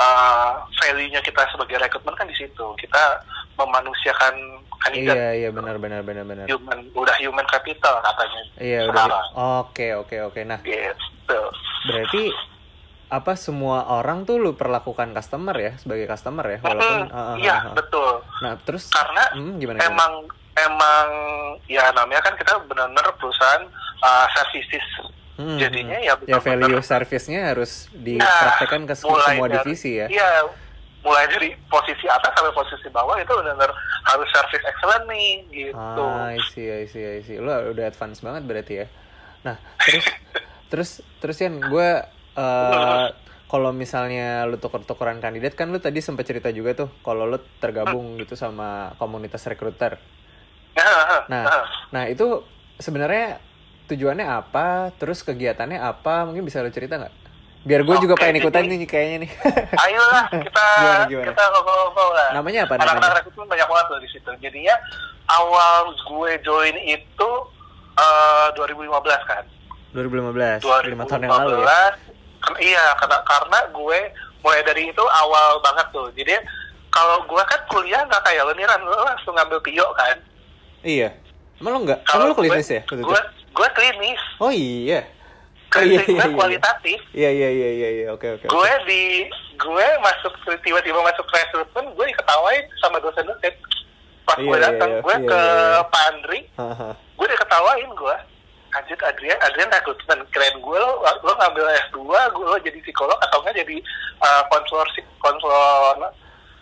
Speaker 1: uh, value-nya kita sebagai rekrutmen kan di situ kita memanusiakan kandidat
Speaker 2: Iya iya benar benar benar benar.
Speaker 1: human udah human capital katanya
Speaker 2: Iya udah.
Speaker 1: sekarang
Speaker 2: Oke oke oke. Nah
Speaker 1: gitu
Speaker 2: berarti apa semua orang tuh lu perlakukan customer ya sebagai customer ya walaupun
Speaker 1: Mm-mm.
Speaker 2: ah, ah,
Speaker 1: iya
Speaker 2: ah, ah.
Speaker 1: betul
Speaker 2: Nah terus
Speaker 1: karena
Speaker 2: hmm, gimana, gimana?
Speaker 1: emang emang ya namanya kan kita benar-benar perusahaan uh, services
Speaker 2: Hmm,
Speaker 1: jadinya
Speaker 2: hmm.
Speaker 1: ya
Speaker 2: ya value service-nya harus dipraktekkan ke se- semua
Speaker 1: dari-
Speaker 2: divisi ya.
Speaker 1: Iya, mulai dari posisi atas sampai posisi bawah itu benar-benar harus service excellent nih gitu.
Speaker 2: Ah, I see, I see, I see. Lu udah advance banget berarti ya. Nah, terus terus terus Yan, gue eh kalau misalnya lu tuker-tukeran kandidat kan lu tadi sempat cerita juga tuh kalau lu tergabung gitu sama komunitas rekruter. Nah, nah itu sebenarnya tujuannya apa? Terus kegiatannya apa? Mungkin bisa lu cerita nggak? Biar gue juga
Speaker 1: Oke,
Speaker 2: pengen ikutan
Speaker 1: jadi-
Speaker 2: nih kayaknya nih.
Speaker 1: ayolah kita
Speaker 2: Gimana, gimana?
Speaker 1: kita ngobrol-ngobrol lah.
Speaker 2: Namanya apa
Speaker 1: Anak-anak rekrutmen banyak banget loh di situ. Jadinya awal gue join itu eh 2015 kan.
Speaker 2: 2015,
Speaker 1: 2015
Speaker 2: lima tahun yang lalu ya.
Speaker 1: Iya, karena karena gue mulai dari itu awal banget tuh. Jadi kalau gue kan kuliah nggak kayak lo nih lo langsung ngambil pio kan.
Speaker 2: Iya. Emang lu nggak? Emang lu klinis ya? waktu itu?
Speaker 1: Gue gue klinis.
Speaker 2: Oh iya. Oh,
Speaker 1: Klinis
Speaker 2: iya, iya,
Speaker 1: gue
Speaker 2: iya.
Speaker 1: kualitatif.
Speaker 2: Iya iya iya iya iya oke oke.
Speaker 1: Gue di gue masuk tiba-tiba masuk rekrutmen gue diketawain sama dosen-dosen. Pas
Speaker 2: Iya,
Speaker 1: gue
Speaker 2: iya,
Speaker 1: datang,
Speaker 2: iya,
Speaker 1: gue
Speaker 2: iya,
Speaker 1: ke
Speaker 2: iya, iya.
Speaker 1: Pak Andri,
Speaker 2: Haha.
Speaker 1: gue diketawain gue. Anjir Adrian, Adrian rekrutmen keren gue lo, lo ngambil S2, gue lo jadi psikolog atau enggak jadi uh, konselor konselor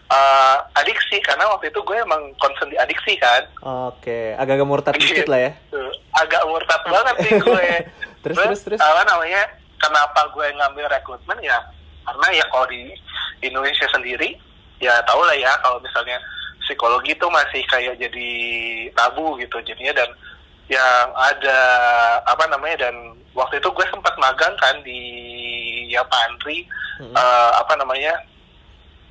Speaker 1: uh, adiksi karena waktu itu gue emang concern di adiksi kan.
Speaker 2: Oke, agak-agak murtad dikit lah ya.
Speaker 1: Agak murtad banget sih gue.
Speaker 2: Terus, terus, terus?
Speaker 1: Apa namanya? Kenapa gue ngambil rekrutmen ya? Karena ya kalau di Indonesia sendiri, ya tau lah ya kalau misalnya psikologi itu masih kayak jadi tabu gitu jadinya dan yang ada apa namanya dan waktu itu gue sempat magang kan di ya Pantri
Speaker 2: Mm-mm.
Speaker 1: eh, apa namanya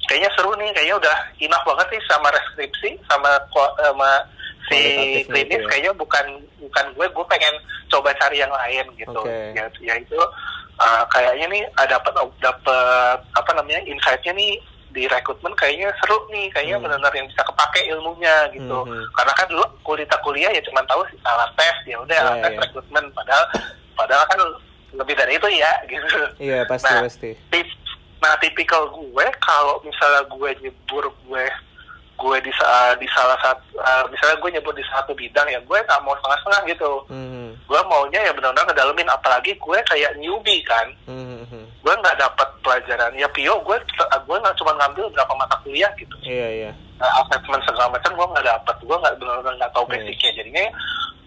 Speaker 1: kayaknya seru nih kayaknya udah enough banget sih sama reskripsi sama sama si
Speaker 2: Kualitatifnya
Speaker 1: klinis
Speaker 2: ya.
Speaker 1: kayaknya bukan bukan gue gue pengen coba cari yang lain gitu
Speaker 2: Oke.
Speaker 1: ya, ya itu uh, kayaknya nih ada dapat dapat apa namanya insightnya nih di rekrutmen kayaknya seru nih kayaknya
Speaker 2: Hmm.
Speaker 1: benar-benar yang bisa kepake ilmunya gitu
Speaker 2: Mhm.
Speaker 1: karena kan dulu kuliah kuliah ya cuma tahu sih alat tes ya udah
Speaker 2: Iya,
Speaker 1: alat tes
Speaker 2: iya.
Speaker 1: rekrutmen padahal padahal kan lebih dari itu ya gitu
Speaker 2: Iya pasti
Speaker 1: Nah,
Speaker 2: pasti.
Speaker 1: Nah tipikal gue kalau misalnya gue nyebur gue gue di sa- di salah satu uh, misalnya gue nyebur di satu bidang ya gue nggak mau setengah-setengah gitu
Speaker 2: Hmm,
Speaker 1: gue maunya ya benar-benar ngedalemin apalagi gue kayak newbie kan
Speaker 2: hmm, hmm.
Speaker 1: gue nggak dapat pelajaran ya pio gue gue nggak cuma ngambil berapa mata kuliah gitu
Speaker 2: Iya iya.
Speaker 1: nah, assessment segala macam gue nggak dapat gue nggak benar-benar nggak tahu
Speaker 2: Iya.
Speaker 1: basicnya jadinya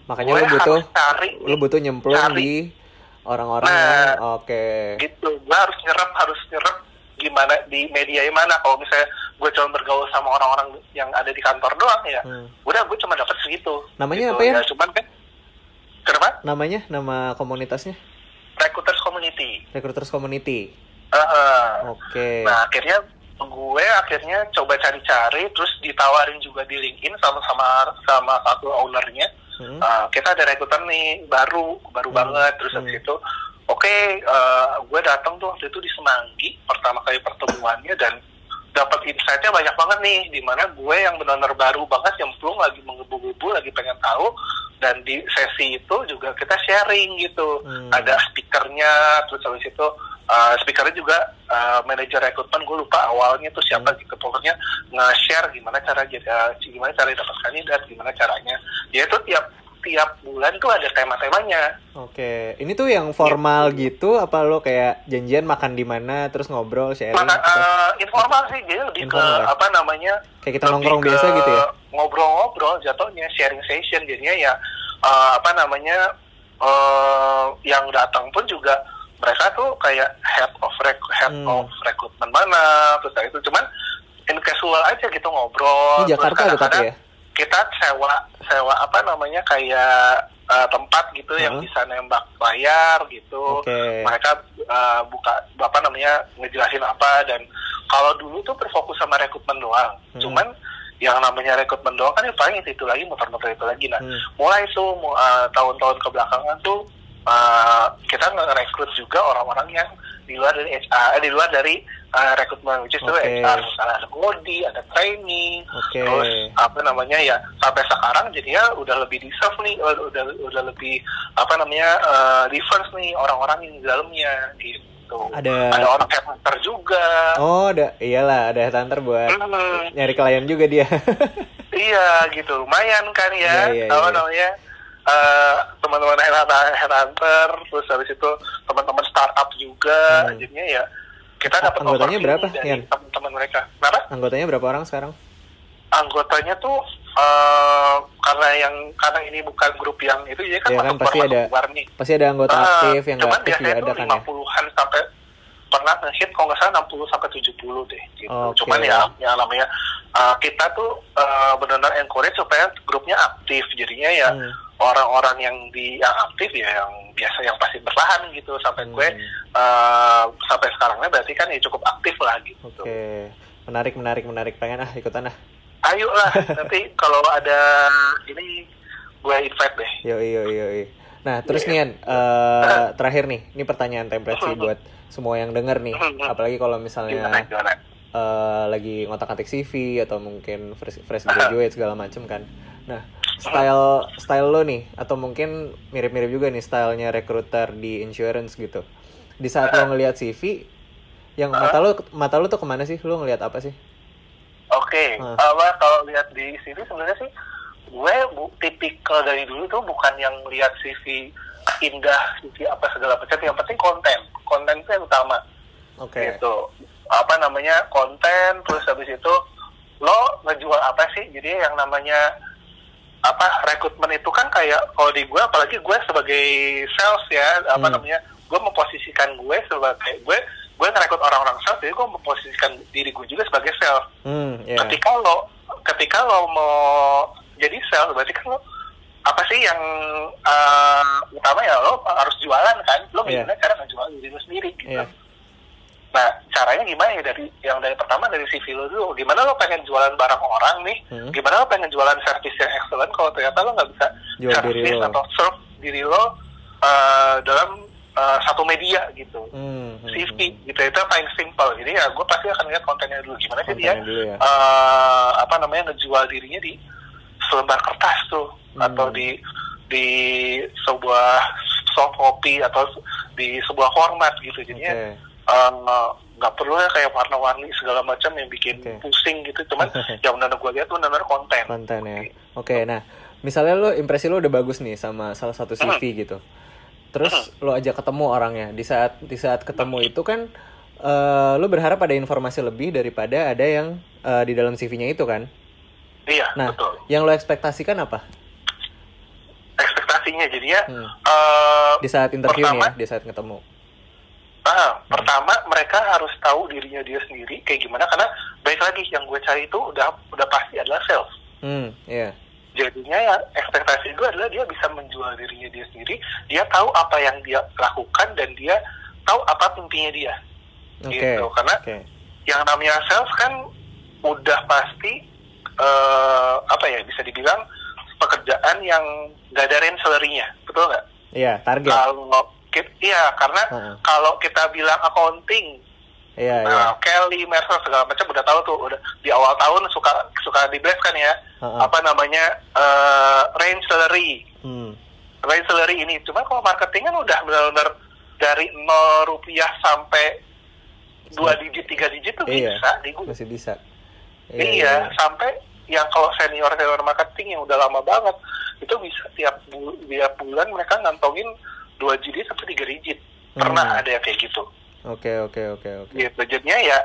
Speaker 2: Makanya
Speaker 1: gue
Speaker 2: lu butuh
Speaker 1: cari
Speaker 2: lu butuh nyemplung
Speaker 1: Cari.
Speaker 2: di orang-orang
Speaker 1: Nah,
Speaker 2: yang oke.
Speaker 1: gitu gue harus nyerap harus nyerap gimana di media yang mana kalau misalnya gue cuma bergaul sama orang-orang yang ada di kantor doang ya
Speaker 2: Hmm.
Speaker 1: udah gue cuma dapat segitu
Speaker 2: Namanya
Speaker 1: Gitu.
Speaker 2: apa ya?
Speaker 1: cuman kan kenapa
Speaker 2: Namanya nama komunitasnya
Speaker 1: recruiters community
Speaker 2: Recruiters Community.
Speaker 1: Eh, eh.
Speaker 2: Oke.
Speaker 1: nah akhirnya gue akhirnya coba cari-cari terus ditawarin juga di LinkedIn sama sama sama satu ownernya
Speaker 2: Hmm.
Speaker 1: Uh, kita ada rekrutan nih baru baru
Speaker 2: Hmm.
Speaker 1: banget terus
Speaker 2: Hmm.
Speaker 1: habis itu oke uh, gue datang tuh waktu itu di Semanggi pertama kali pertemuannya dan dapat insightnya banyak banget nih di mana gue yang benar-benar baru banget yang belum lagi menggebu-gebu lagi pengen tahu dan di sesi itu juga kita sharing gitu
Speaker 2: Hmm.
Speaker 1: ada speakernya terus habis itu uh, speakernya juga uh, manajer rekrutmen gue lupa awalnya tuh siapa gitu pokoknya nge-share gimana cara jadi uh, gimana cara dapat kandidat gimana caranya ya itu tiap tiap bulan tuh ada tema-temanya
Speaker 2: Oke. Ini tuh yang formal gitu apa lo kayak janjian makan di mana terus ngobrol sharing
Speaker 1: Maka,
Speaker 2: gitu?
Speaker 1: uh, informal sih jadi lebih
Speaker 2: Informal
Speaker 1: ke
Speaker 2: ya?
Speaker 1: apa namanya
Speaker 2: Kayak kita nongkrong biasa gitu ya?
Speaker 1: ngobrol-ngobrol jatuhnya sharing session jadinya ya uh, apa namanya uh, yang datang pun juga mereka tuh kayak head of rec head
Speaker 2: Hmm.
Speaker 1: of recruitment mana terus kayak itu cuman in casual aja gitu ngobrol
Speaker 2: Ini
Speaker 1: Terus
Speaker 2: Jakarta ada tapi
Speaker 1: kadang-kadang
Speaker 2: ya?
Speaker 1: kita sewa sewa apa namanya kayak uh, tempat gitu yang
Speaker 2: Heeh.
Speaker 1: bisa nembak layar gitu
Speaker 2: Oke.
Speaker 1: mereka uh, buka apa namanya ngejelasin apa dan kalau dulu tuh berfokus sama rekrutmen doang
Speaker 2: Hmm.
Speaker 1: cuman yang namanya rekrutmen doang kan ya paling itu, itu lagi muter-muter itu lagi nah
Speaker 2: Hmm.
Speaker 1: mulai tuh uh, tahun-tahun kebelakangan tuh uh, kita ngerekrut juga orang-orang yang di luar dari HR eh, di luar dari uh, rekrutmen which is itu
Speaker 2: Oke.
Speaker 1: HR misalnya ada kodi ada training
Speaker 2: Oke.
Speaker 1: terus apa namanya ya sampai sekarang jadinya udah lebih deserve nih udah udah, udah lebih apa namanya uh, diverse nih orang-orang yang di dalamnya gitu
Speaker 2: Ada-
Speaker 1: ada orang headhunter juga
Speaker 2: Oh, ada iyalah ada headhunter buat
Speaker 1: Hmm,
Speaker 2: nyari klien juga dia.
Speaker 1: iya gitu lumayan kan ya
Speaker 2: Iya, iya,
Speaker 1: apa
Speaker 2: iya.
Speaker 1: namanya eh, teman-teman headhunter, headhunter terus habis itu teman-teman startup juga
Speaker 2: Hmm.
Speaker 1: jadinya ya kita dapat
Speaker 2: Anggotanya berapa,
Speaker 1: dari teman-teman mereka kenapa
Speaker 2: Anggotanya berapa orang sekarang?
Speaker 1: anggotanya tuh eh, karena yang karena ini bukan grup yang itu jadi kan
Speaker 2: Iya kan, pasti ada
Speaker 1: nih
Speaker 2: Pasti ada anggota
Speaker 1: Ah,
Speaker 2: aktif yang nggak aktif
Speaker 1: biasanya
Speaker 2: ada kan ya.
Speaker 1: 50-an sampai pernah nge-hit kalau nggak salah 60 sampai 70 deh gitu.
Speaker 2: Oke.
Speaker 1: Cuman ya yang namanya uh, kita tuh uh, benar-benar encourage supaya grupnya aktif. Jadinya ya
Speaker 2: Hmm.
Speaker 1: orang-orang yang di yang aktif ya yang biasa yang pasti bertahan gitu sampai gue
Speaker 2: Hmm.
Speaker 1: uh, sampai sekarangnya berarti kan ya cukup aktif lah gitu.
Speaker 2: Oke. Menarik, menarik, menarik. Pengen ah ikutan ah.
Speaker 1: Ayo lah nanti kalau ada ini gue invite deh.
Speaker 2: Yo yo yo Nah, terus
Speaker 1: Iya.
Speaker 2: Nian, eh, terakhir nih, ini pertanyaan template sih buat semua yang denger nih.
Speaker 1: Hmm.
Speaker 2: Apalagi kalau misalnya
Speaker 1: gimana?
Speaker 2: eh, lagi ngotak-ngatik CV atau mungkin fresh, fresh graduate segala macem kan. Nah, style style lo nih atau mungkin mirip-mirip juga nih stylenya recruiter di insurance gitu. Di saat lo ngelihat CV, yang mata lo mata lo tuh ke mana sih? Lo ngelihat apa sih?
Speaker 1: Oke,
Speaker 2: Hmm.
Speaker 1: apa kalau lihat di sini sebenarnya sih gue bu, tipikal dari dulu tuh bukan yang lihat CV indah, CV apa segala macam. Yang penting konten, konten itu yang utama.
Speaker 2: Oke.
Speaker 1: Gitu. Apa namanya konten, terus habis itu lo ngejual apa sih? Jadi yang namanya apa rekrutmen itu kan kayak kalau di gue apalagi gue sebagai sales ya apa
Speaker 2: Hmm.
Speaker 1: namanya gue memposisikan gue sebagai gue gue ngerekrut orang-orang sales jadi gue memposisikan diri gue juga sebagai sales
Speaker 2: Hmm, ya.
Speaker 1: ketika lo ketika lo mau jadi sales berarti kan lo apa sih yang eh, utama ya lo harus jualan kan lo
Speaker 2: Iya.
Speaker 1: gimana cara ngejual diri lo sendiri gitu
Speaker 2: Iya.
Speaker 1: nah caranya gimana ya dari yang dari pertama dari CV lo dulu gimana lo pengen jualan barang orang nih
Speaker 2: Hmm.
Speaker 1: gimana lo pengen jualan service yang excellent kalau ternyata lo nggak bisa
Speaker 2: Jual diri
Speaker 1: service
Speaker 2: lo.
Speaker 1: atau serve diri lo eh, dalam eh, satu media gitu
Speaker 2: Hmm, hmm,
Speaker 1: CV gitu itu yang paling simple jadi ya gue pasti akan lihat kontennya dulu gimana sih dia
Speaker 2: ya.
Speaker 1: eh, apa namanya ngejual dirinya di selembar kertas tuh
Speaker 2: Hmm.
Speaker 1: atau di di sebuah soft copy atau di sebuah format gitu jadinya eh, nggak perlu ya kayak warna-warni segala macam yang bikin
Speaker 2: Oke.
Speaker 1: pusing gitu cuman yang benar gue lihat tuh benar konten
Speaker 2: konten ya. Oke, nah misalnya lo impresi lo udah bagus nih sama salah satu CV gitu. Terus lo aja ketemu orangnya. Di saat di saat ketemu itu kan eh, lo berharap ada informasi lebih daripada ada yang eh, di dalam CV-nya itu kan.
Speaker 1: Iya
Speaker 2: Nah,
Speaker 1: betul
Speaker 2: yang lo ekspektasikan apa
Speaker 1: ekspektasinya jadinya
Speaker 2: Hmm.
Speaker 1: eh,
Speaker 2: di saat interview nih
Speaker 1: Pertama-
Speaker 2: ya, di saat ketemu?
Speaker 1: Ah, pertama mereka harus tahu dirinya dia sendiri kayak gimana karena baik lagi yang gue cari itu udah udah pasti adalah sales.
Speaker 2: Hmm, iya.
Speaker 1: Jadinya ya ekspektasi gue adalah dia bisa menjual dirinya dia sendiri, dia tahu apa yang dia lakukan dan dia tahu apa mimpinya dia.
Speaker 2: Oke.
Speaker 1: Gitu, karena
Speaker 2: Oke.
Speaker 1: yang namanya sales kan udah pasti eh, apa ya bisa dibilang pekerjaan yang gak ada range salary-nya, betul nggak?
Speaker 2: Iya, target.
Speaker 1: Kalau iya karena
Speaker 2: Heeh.
Speaker 1: kalau kita bilang accounting
Speaker 2: Iya, iya.
Speaker 1: Nah, Kelly, Mercer segala macam udah tahu tuh udah di awal tahun suka suka di kan ya
Speaker 2: Heeh.
Speaker 1: apa namanya eh, range salary
Speaker 2: Hmm.
Speaker 1: range salary ini cuma kalau marketing kan udah benar-benar dari nol rupiah sampai dua digit tiga digit tuh
Speaker 2: Iya.
Speaker 1: bisa di Google.
Speaker 2: Masih bisa.
Speaker 1: iya, sampai yang kalau senior senior marketing yang udah lama banget itu bisa tiap bu- tiap bulan mereka ngantongin dua digit sampai tiga digit pernah
Speaker 2: Hmm.
Speaker 1: ada yang kayak gitu
Speaker 2: Oke, oke, oke, oke.
Speaker 1: gitu jadinya ya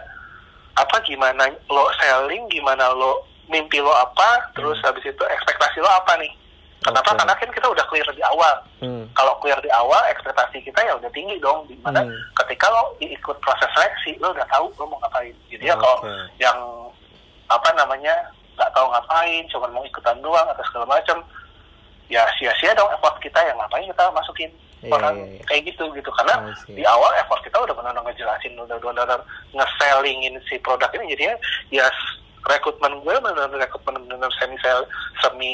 Speaker 1: apa gimana lo selling gimana lo mimpi lo apa terus habis itu ekspektasi lo apa nih kenapa
Speaker 2: Hmm. Oke.
Speaker 1: karena kan kita udah clear di awal
Speaker 2: Hmm.
Speaker 1: kalau clear di awal ekspektasi kita ya udah tinggi dong di mana
Speaker 2: Hmm.
Speaker 1: ketika lo ikut proses seleksi lo udah tahu lo mau ngapain jadi ya kalau yang apa namanya nggak tahu ngapain cuma mau ikutan doang atau segala macam ya sia-sia dong effort kita yang ngapain kita masukin
Speaker 2: Iya,
Speaker 1: orang
Speaker 2: iya, iya.
Speaker 1: kayak gitu gitu karena di awal effort kita udah benar-benar ngejelasin udah benar-benar nge-sellingin si produk ini jadinya ya rekrutmen gue benar-benar rekrutmen benar-benar semi sell semi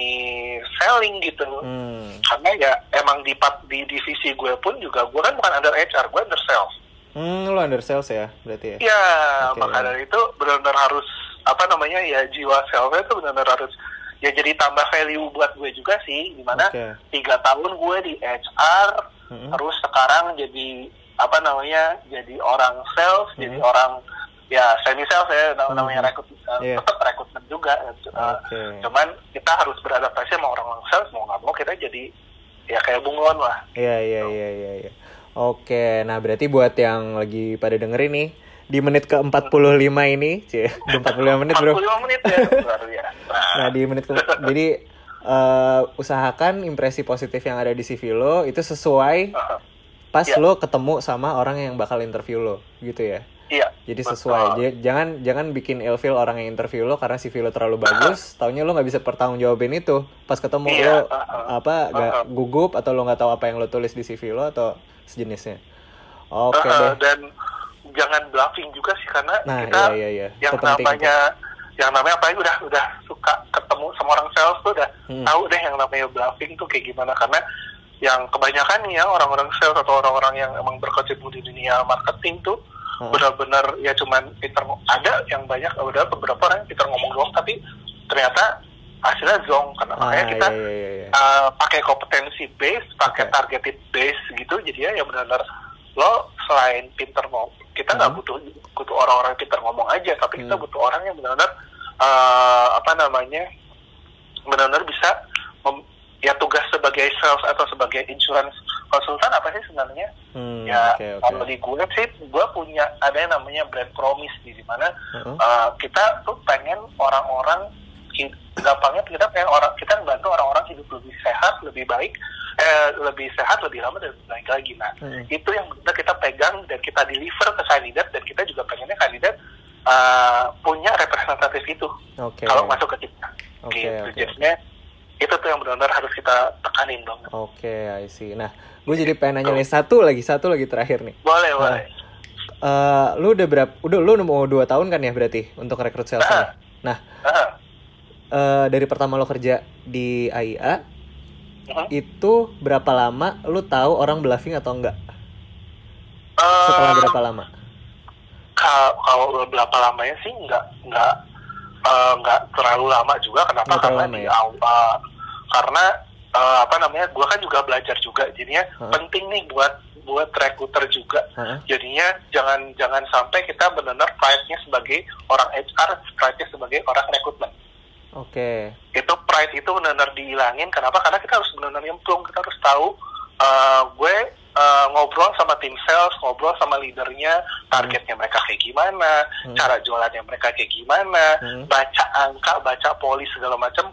Speaker 1: selling gitu
Speaker 2: Hmm.
Speaker 1: karena ya emang di part- di divisi gue pun juga gue kan bukan under HR gue under sales
Speaker 2: Hmm, lo under sales ya berarti ya?
Speaker 1: Ya,
Speaker 2: Oke.
Speaker 1: maka dari itu benar-benar harus apa namanya ya jiwa salesnya itu benar-benar harus ya jadi tambah value buat gue juga sih, di
Speaker 2: mana
Speaker 1: tiga tahun gue di HR,
Speaker 2: Mm-mm.
Speaker 1: terus sekarang jadi apa namanya jadi orang sales, jadi
Speaker 2: Mhm.
Speaker 1: orang ya semi sales ya
Speaker 2: Mhm.
Speaker 1: namanya rekrut uh,
Speaker 2: Iya.
Speaker 1: tetap rekrutmen juga. Uh,
Speaker 2: Oke.
Speaker 1: Cuman kita harus beradaptasi sama orang-orang sales mau nggak mau kita jadi ya kayak bunglon lah.
Speaker 2: Iya iya iya iya. iya. Oke, nah berarti buat yang lagi pada dengerin nih di menit ke 45 ini, cie, udah 45 menit bro.
Speaker 1: 45 menit ya luar biasa.
Speaker 2: Nah di menit ke, jadi eh, usahakan impresi positif yang ada di CV lo itu sesuai
Speaker 1: Uh,
Speaker 2: pas
Speaker 1: Iya.
Speaker 2: lo ketemu sama orang yang bakal interview lo, gitu ya.
Speaker 1: Iya.
Speaker 2: Jadi
Speaker 1: Betul.
Speaker 2: sesuai. J- jangan jangan bikin ilfeel orang yang interview lo karena CV lo terlalu bagus, taunya lo nggak bisa pertanggung jawabin itu. Pas ketemu
Speaker 1: Iya,
Speaker 2: lo
Speaker 1: uh-uh.
Speaker 2: apa gak
Speaker 1: Uh-uh.
Speaker 2: gugup atau lo nggak tahu apa yang lo tulis di CV lo atau sejenisnya. Oke
Speaker 1: Uh,
Speaker 2: deh.
Speaker 1: dan jangan bluffing juga sih karena
Speaker 2: Nah,
Speaker 1: kita
Speaker 2: iya iya iya.
Speaker 1: yang
Speaker 2: Itu penting
Speaker 1: namanya yang namanya apalagi udah udah suka ketemu sama orang sales tuh udah
Speaker 2: Hmm.
Speaker 1: tahu deh yang namanya bluffing tuh kayak gimana karena yang kebanyakan nih ya orang-orang sales atau orang-orang yang emang berkecimpung di dunia marketing tuh
Speaker 2: Heeh.
Speaker 1: benar-benar ya cuman ngo- ada yang banyak ada beberapa orang yang pinter ngomong doang tapi ternyata hasilnya zong karena
Speaker 2: Ah,
Speaker 1: makanya kita
Speaker 2: iya, iya, iya.
Speaker 1: uh, pakai kompetensi base, pakai
Speaker 2: Oke.
Speaker 1: targeted base gitu, jadi ya benar-benar lo selain pinter ngomong, kita nggak
Speaker 2: Hmm.
Speaker 1: butuh butuh orang-orang pinter ngomong aja, tapi kita
Speaker 2: Hmm.
Speaker 1: butuh orang yang benar-benar uh, apa namanya benar-benar bisa mem- ya tugas sebagai sales atau sebagai insurance konsultan apa sih sebenarnya?
Speaker 2: Hmm,
Speaker 1: ya
Speaker 2: oke, oke.
Speaker 1: kalau di gue sih, gue punya ada yang namanya brand promise di mana
Speaker 2: Heeh.
Speaker 1: Uh, kita tuh pengen orang-orang gampangnya kita pengen orang kita membantu orang-orang hidup lebih sehat lebih baik eh, lebih sehat lebih lama dan lebih baik lagi nah
Speaker 2: Hmm.
Speaker 1: itu yang benar kita pegang dan kita deliver ke kandidat dan kita juga pengennya kandidat uh, punya representatif itu
Speaker 2: Oke.
Speaker 1: kalau masuk ke kita
Speaker 2: Oke,
Speaker 1: gitu jadinya itu tuh yang benar-benar harus kita tekanin dong
Speaker 2: Oke, I see. Nah, gue jadi pengen nanya nih satu lagi, satu lagi terakhir nih.
Speaker 1: boleh
Speaker 2: Nah,
Speaker 1: boleh
Speaker 2: Eh, lu udah berapa? Udah lu udah mau dua tahun kan ya berarti untuk rekrut sales
Speaker 1: Nah.
Speaker 2: Nah,
Speaker 1: Ah,
Speaker 2: eh, dari pertama lo kerja di AIA
Speaker 1: mhm.
Speaker 2: itu berapa lama lu tahu orang bluffing atau enggak?
Speaker 1: Uh,
Speaker 2: Setelah berapa lama?
Speaker 1: Ka- kalau berapa lamanya sih nggak nggak eh, nggak terlalu lama juga kenapa
Speaker 2: Nggak terlalu
Speaker 1: karena
Speaker 2: lama
Speaker 1: di
Speaker 2: ya?
Speaker 1: awal karena eh, apa namanya gue kan juga belajar juga jadinya
Speaker 2: Hah?
Speaker 1: penting nih buat buat recruiter juga
Speaker 2: Heeh.
Speaker 1: jadinya jangan jangan sampai kita benar-benar pride-nya sebagai orang HR pride-nya sebagai orang rekrutmen
Speaker 2: Oke.
Speaker 1: itu pride itu benar-benar dihilangin kenapa karena kita harus benar-benar nyemplung kita harus tahu eh, gue eh, ngobrol sama tim sales ngobrol sama leadernya targetnya mereka kayak gimana
Speaker 2: Hmm.
Speaker 1: cara jualannya mereka kayak gimana
Speaker 2: Hmm.
Speaker 1: baca angka baca polis segala macam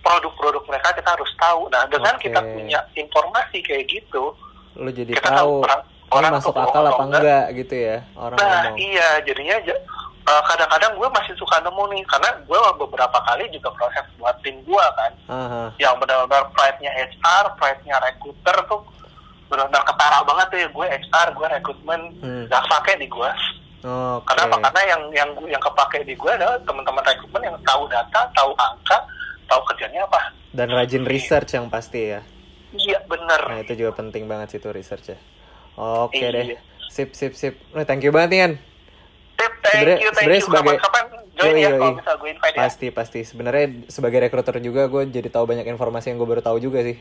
Speaker 1: produk-produk mereka kita harus tahu nah dengan
Speaker 2: Oke.
Speaker 1: kita punya informasi kayak gitu
Speaker 2: Lu jadi
Speaker 1: kita
Speaker 2: tahu
Speaker 1: orang
Speaker 2: ini
Speaker 1: orang
Speaker 2: masuk akal apa
Speaker 1: atau
Speaker 2: enggak gitu ya orang
Speaker 1: Nah
Speaker 2: ngomong.
Speaker 1: iya jadinya ja- eh, kadang-kadang gue masih suka nemu nih karena gue beberapa kali juga proses buat tim gue kan
Speaker 2: Aha.
Speaker 1: yang benar-benar pride-nya HR, pride-nya recruiter tuh benar-benar ketara banget tuh ya gue HR, gue rekrutmen
Speaker 2: Hmm.
Speaker 1: gak pakai di gue.
Speaker 2: Oke.
Speaker 1: Karena apa? Karena yang yang gue- yang kepake di gue adalah teman-teman rekrutmen yang tahu data, tahu angka, tahu kerjanya apa.
Speaker 2: Dan rajin research yang pasti ya.
Speaker 1: Iya bener.
Speaker 2: Nah itu juga penting banget sih tuh research ya. Oke
Speaker 1: Iya.
Speaker 2: deh. Sip sip sip. Nah, thank you banget Ian.
Speaker 1: Tip, thank
Speaker 2: Sebenarnya-
Speaker 1: you, thank
Speaker 2: sebenarnya
Speaker 1: you.
Speaker 2: sebagai-
Speaker 1: Kapan-kapan join
Speaker 2: Yoi,
Speaker 1: ya kalau bisa gue invite ya.
Speaker 2: Pasti pasti. Sebenarnya sebagai recruiter juga gue jadi tahu banyak informasi yang gue baru tahu juga sih.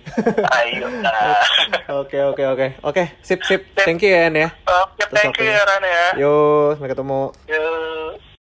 Speaker 1: Ayo. Nah.
Speaker 2: Oke oke oke oke. Sip sip. Thank you Ian ya.
Speaker 1: Oke,
Speaker 2: Terus
Speaker 1: thank you ya Ran ya.
Speaker 2: Yo, sampai ketemu.
Speaker 1: Yuk.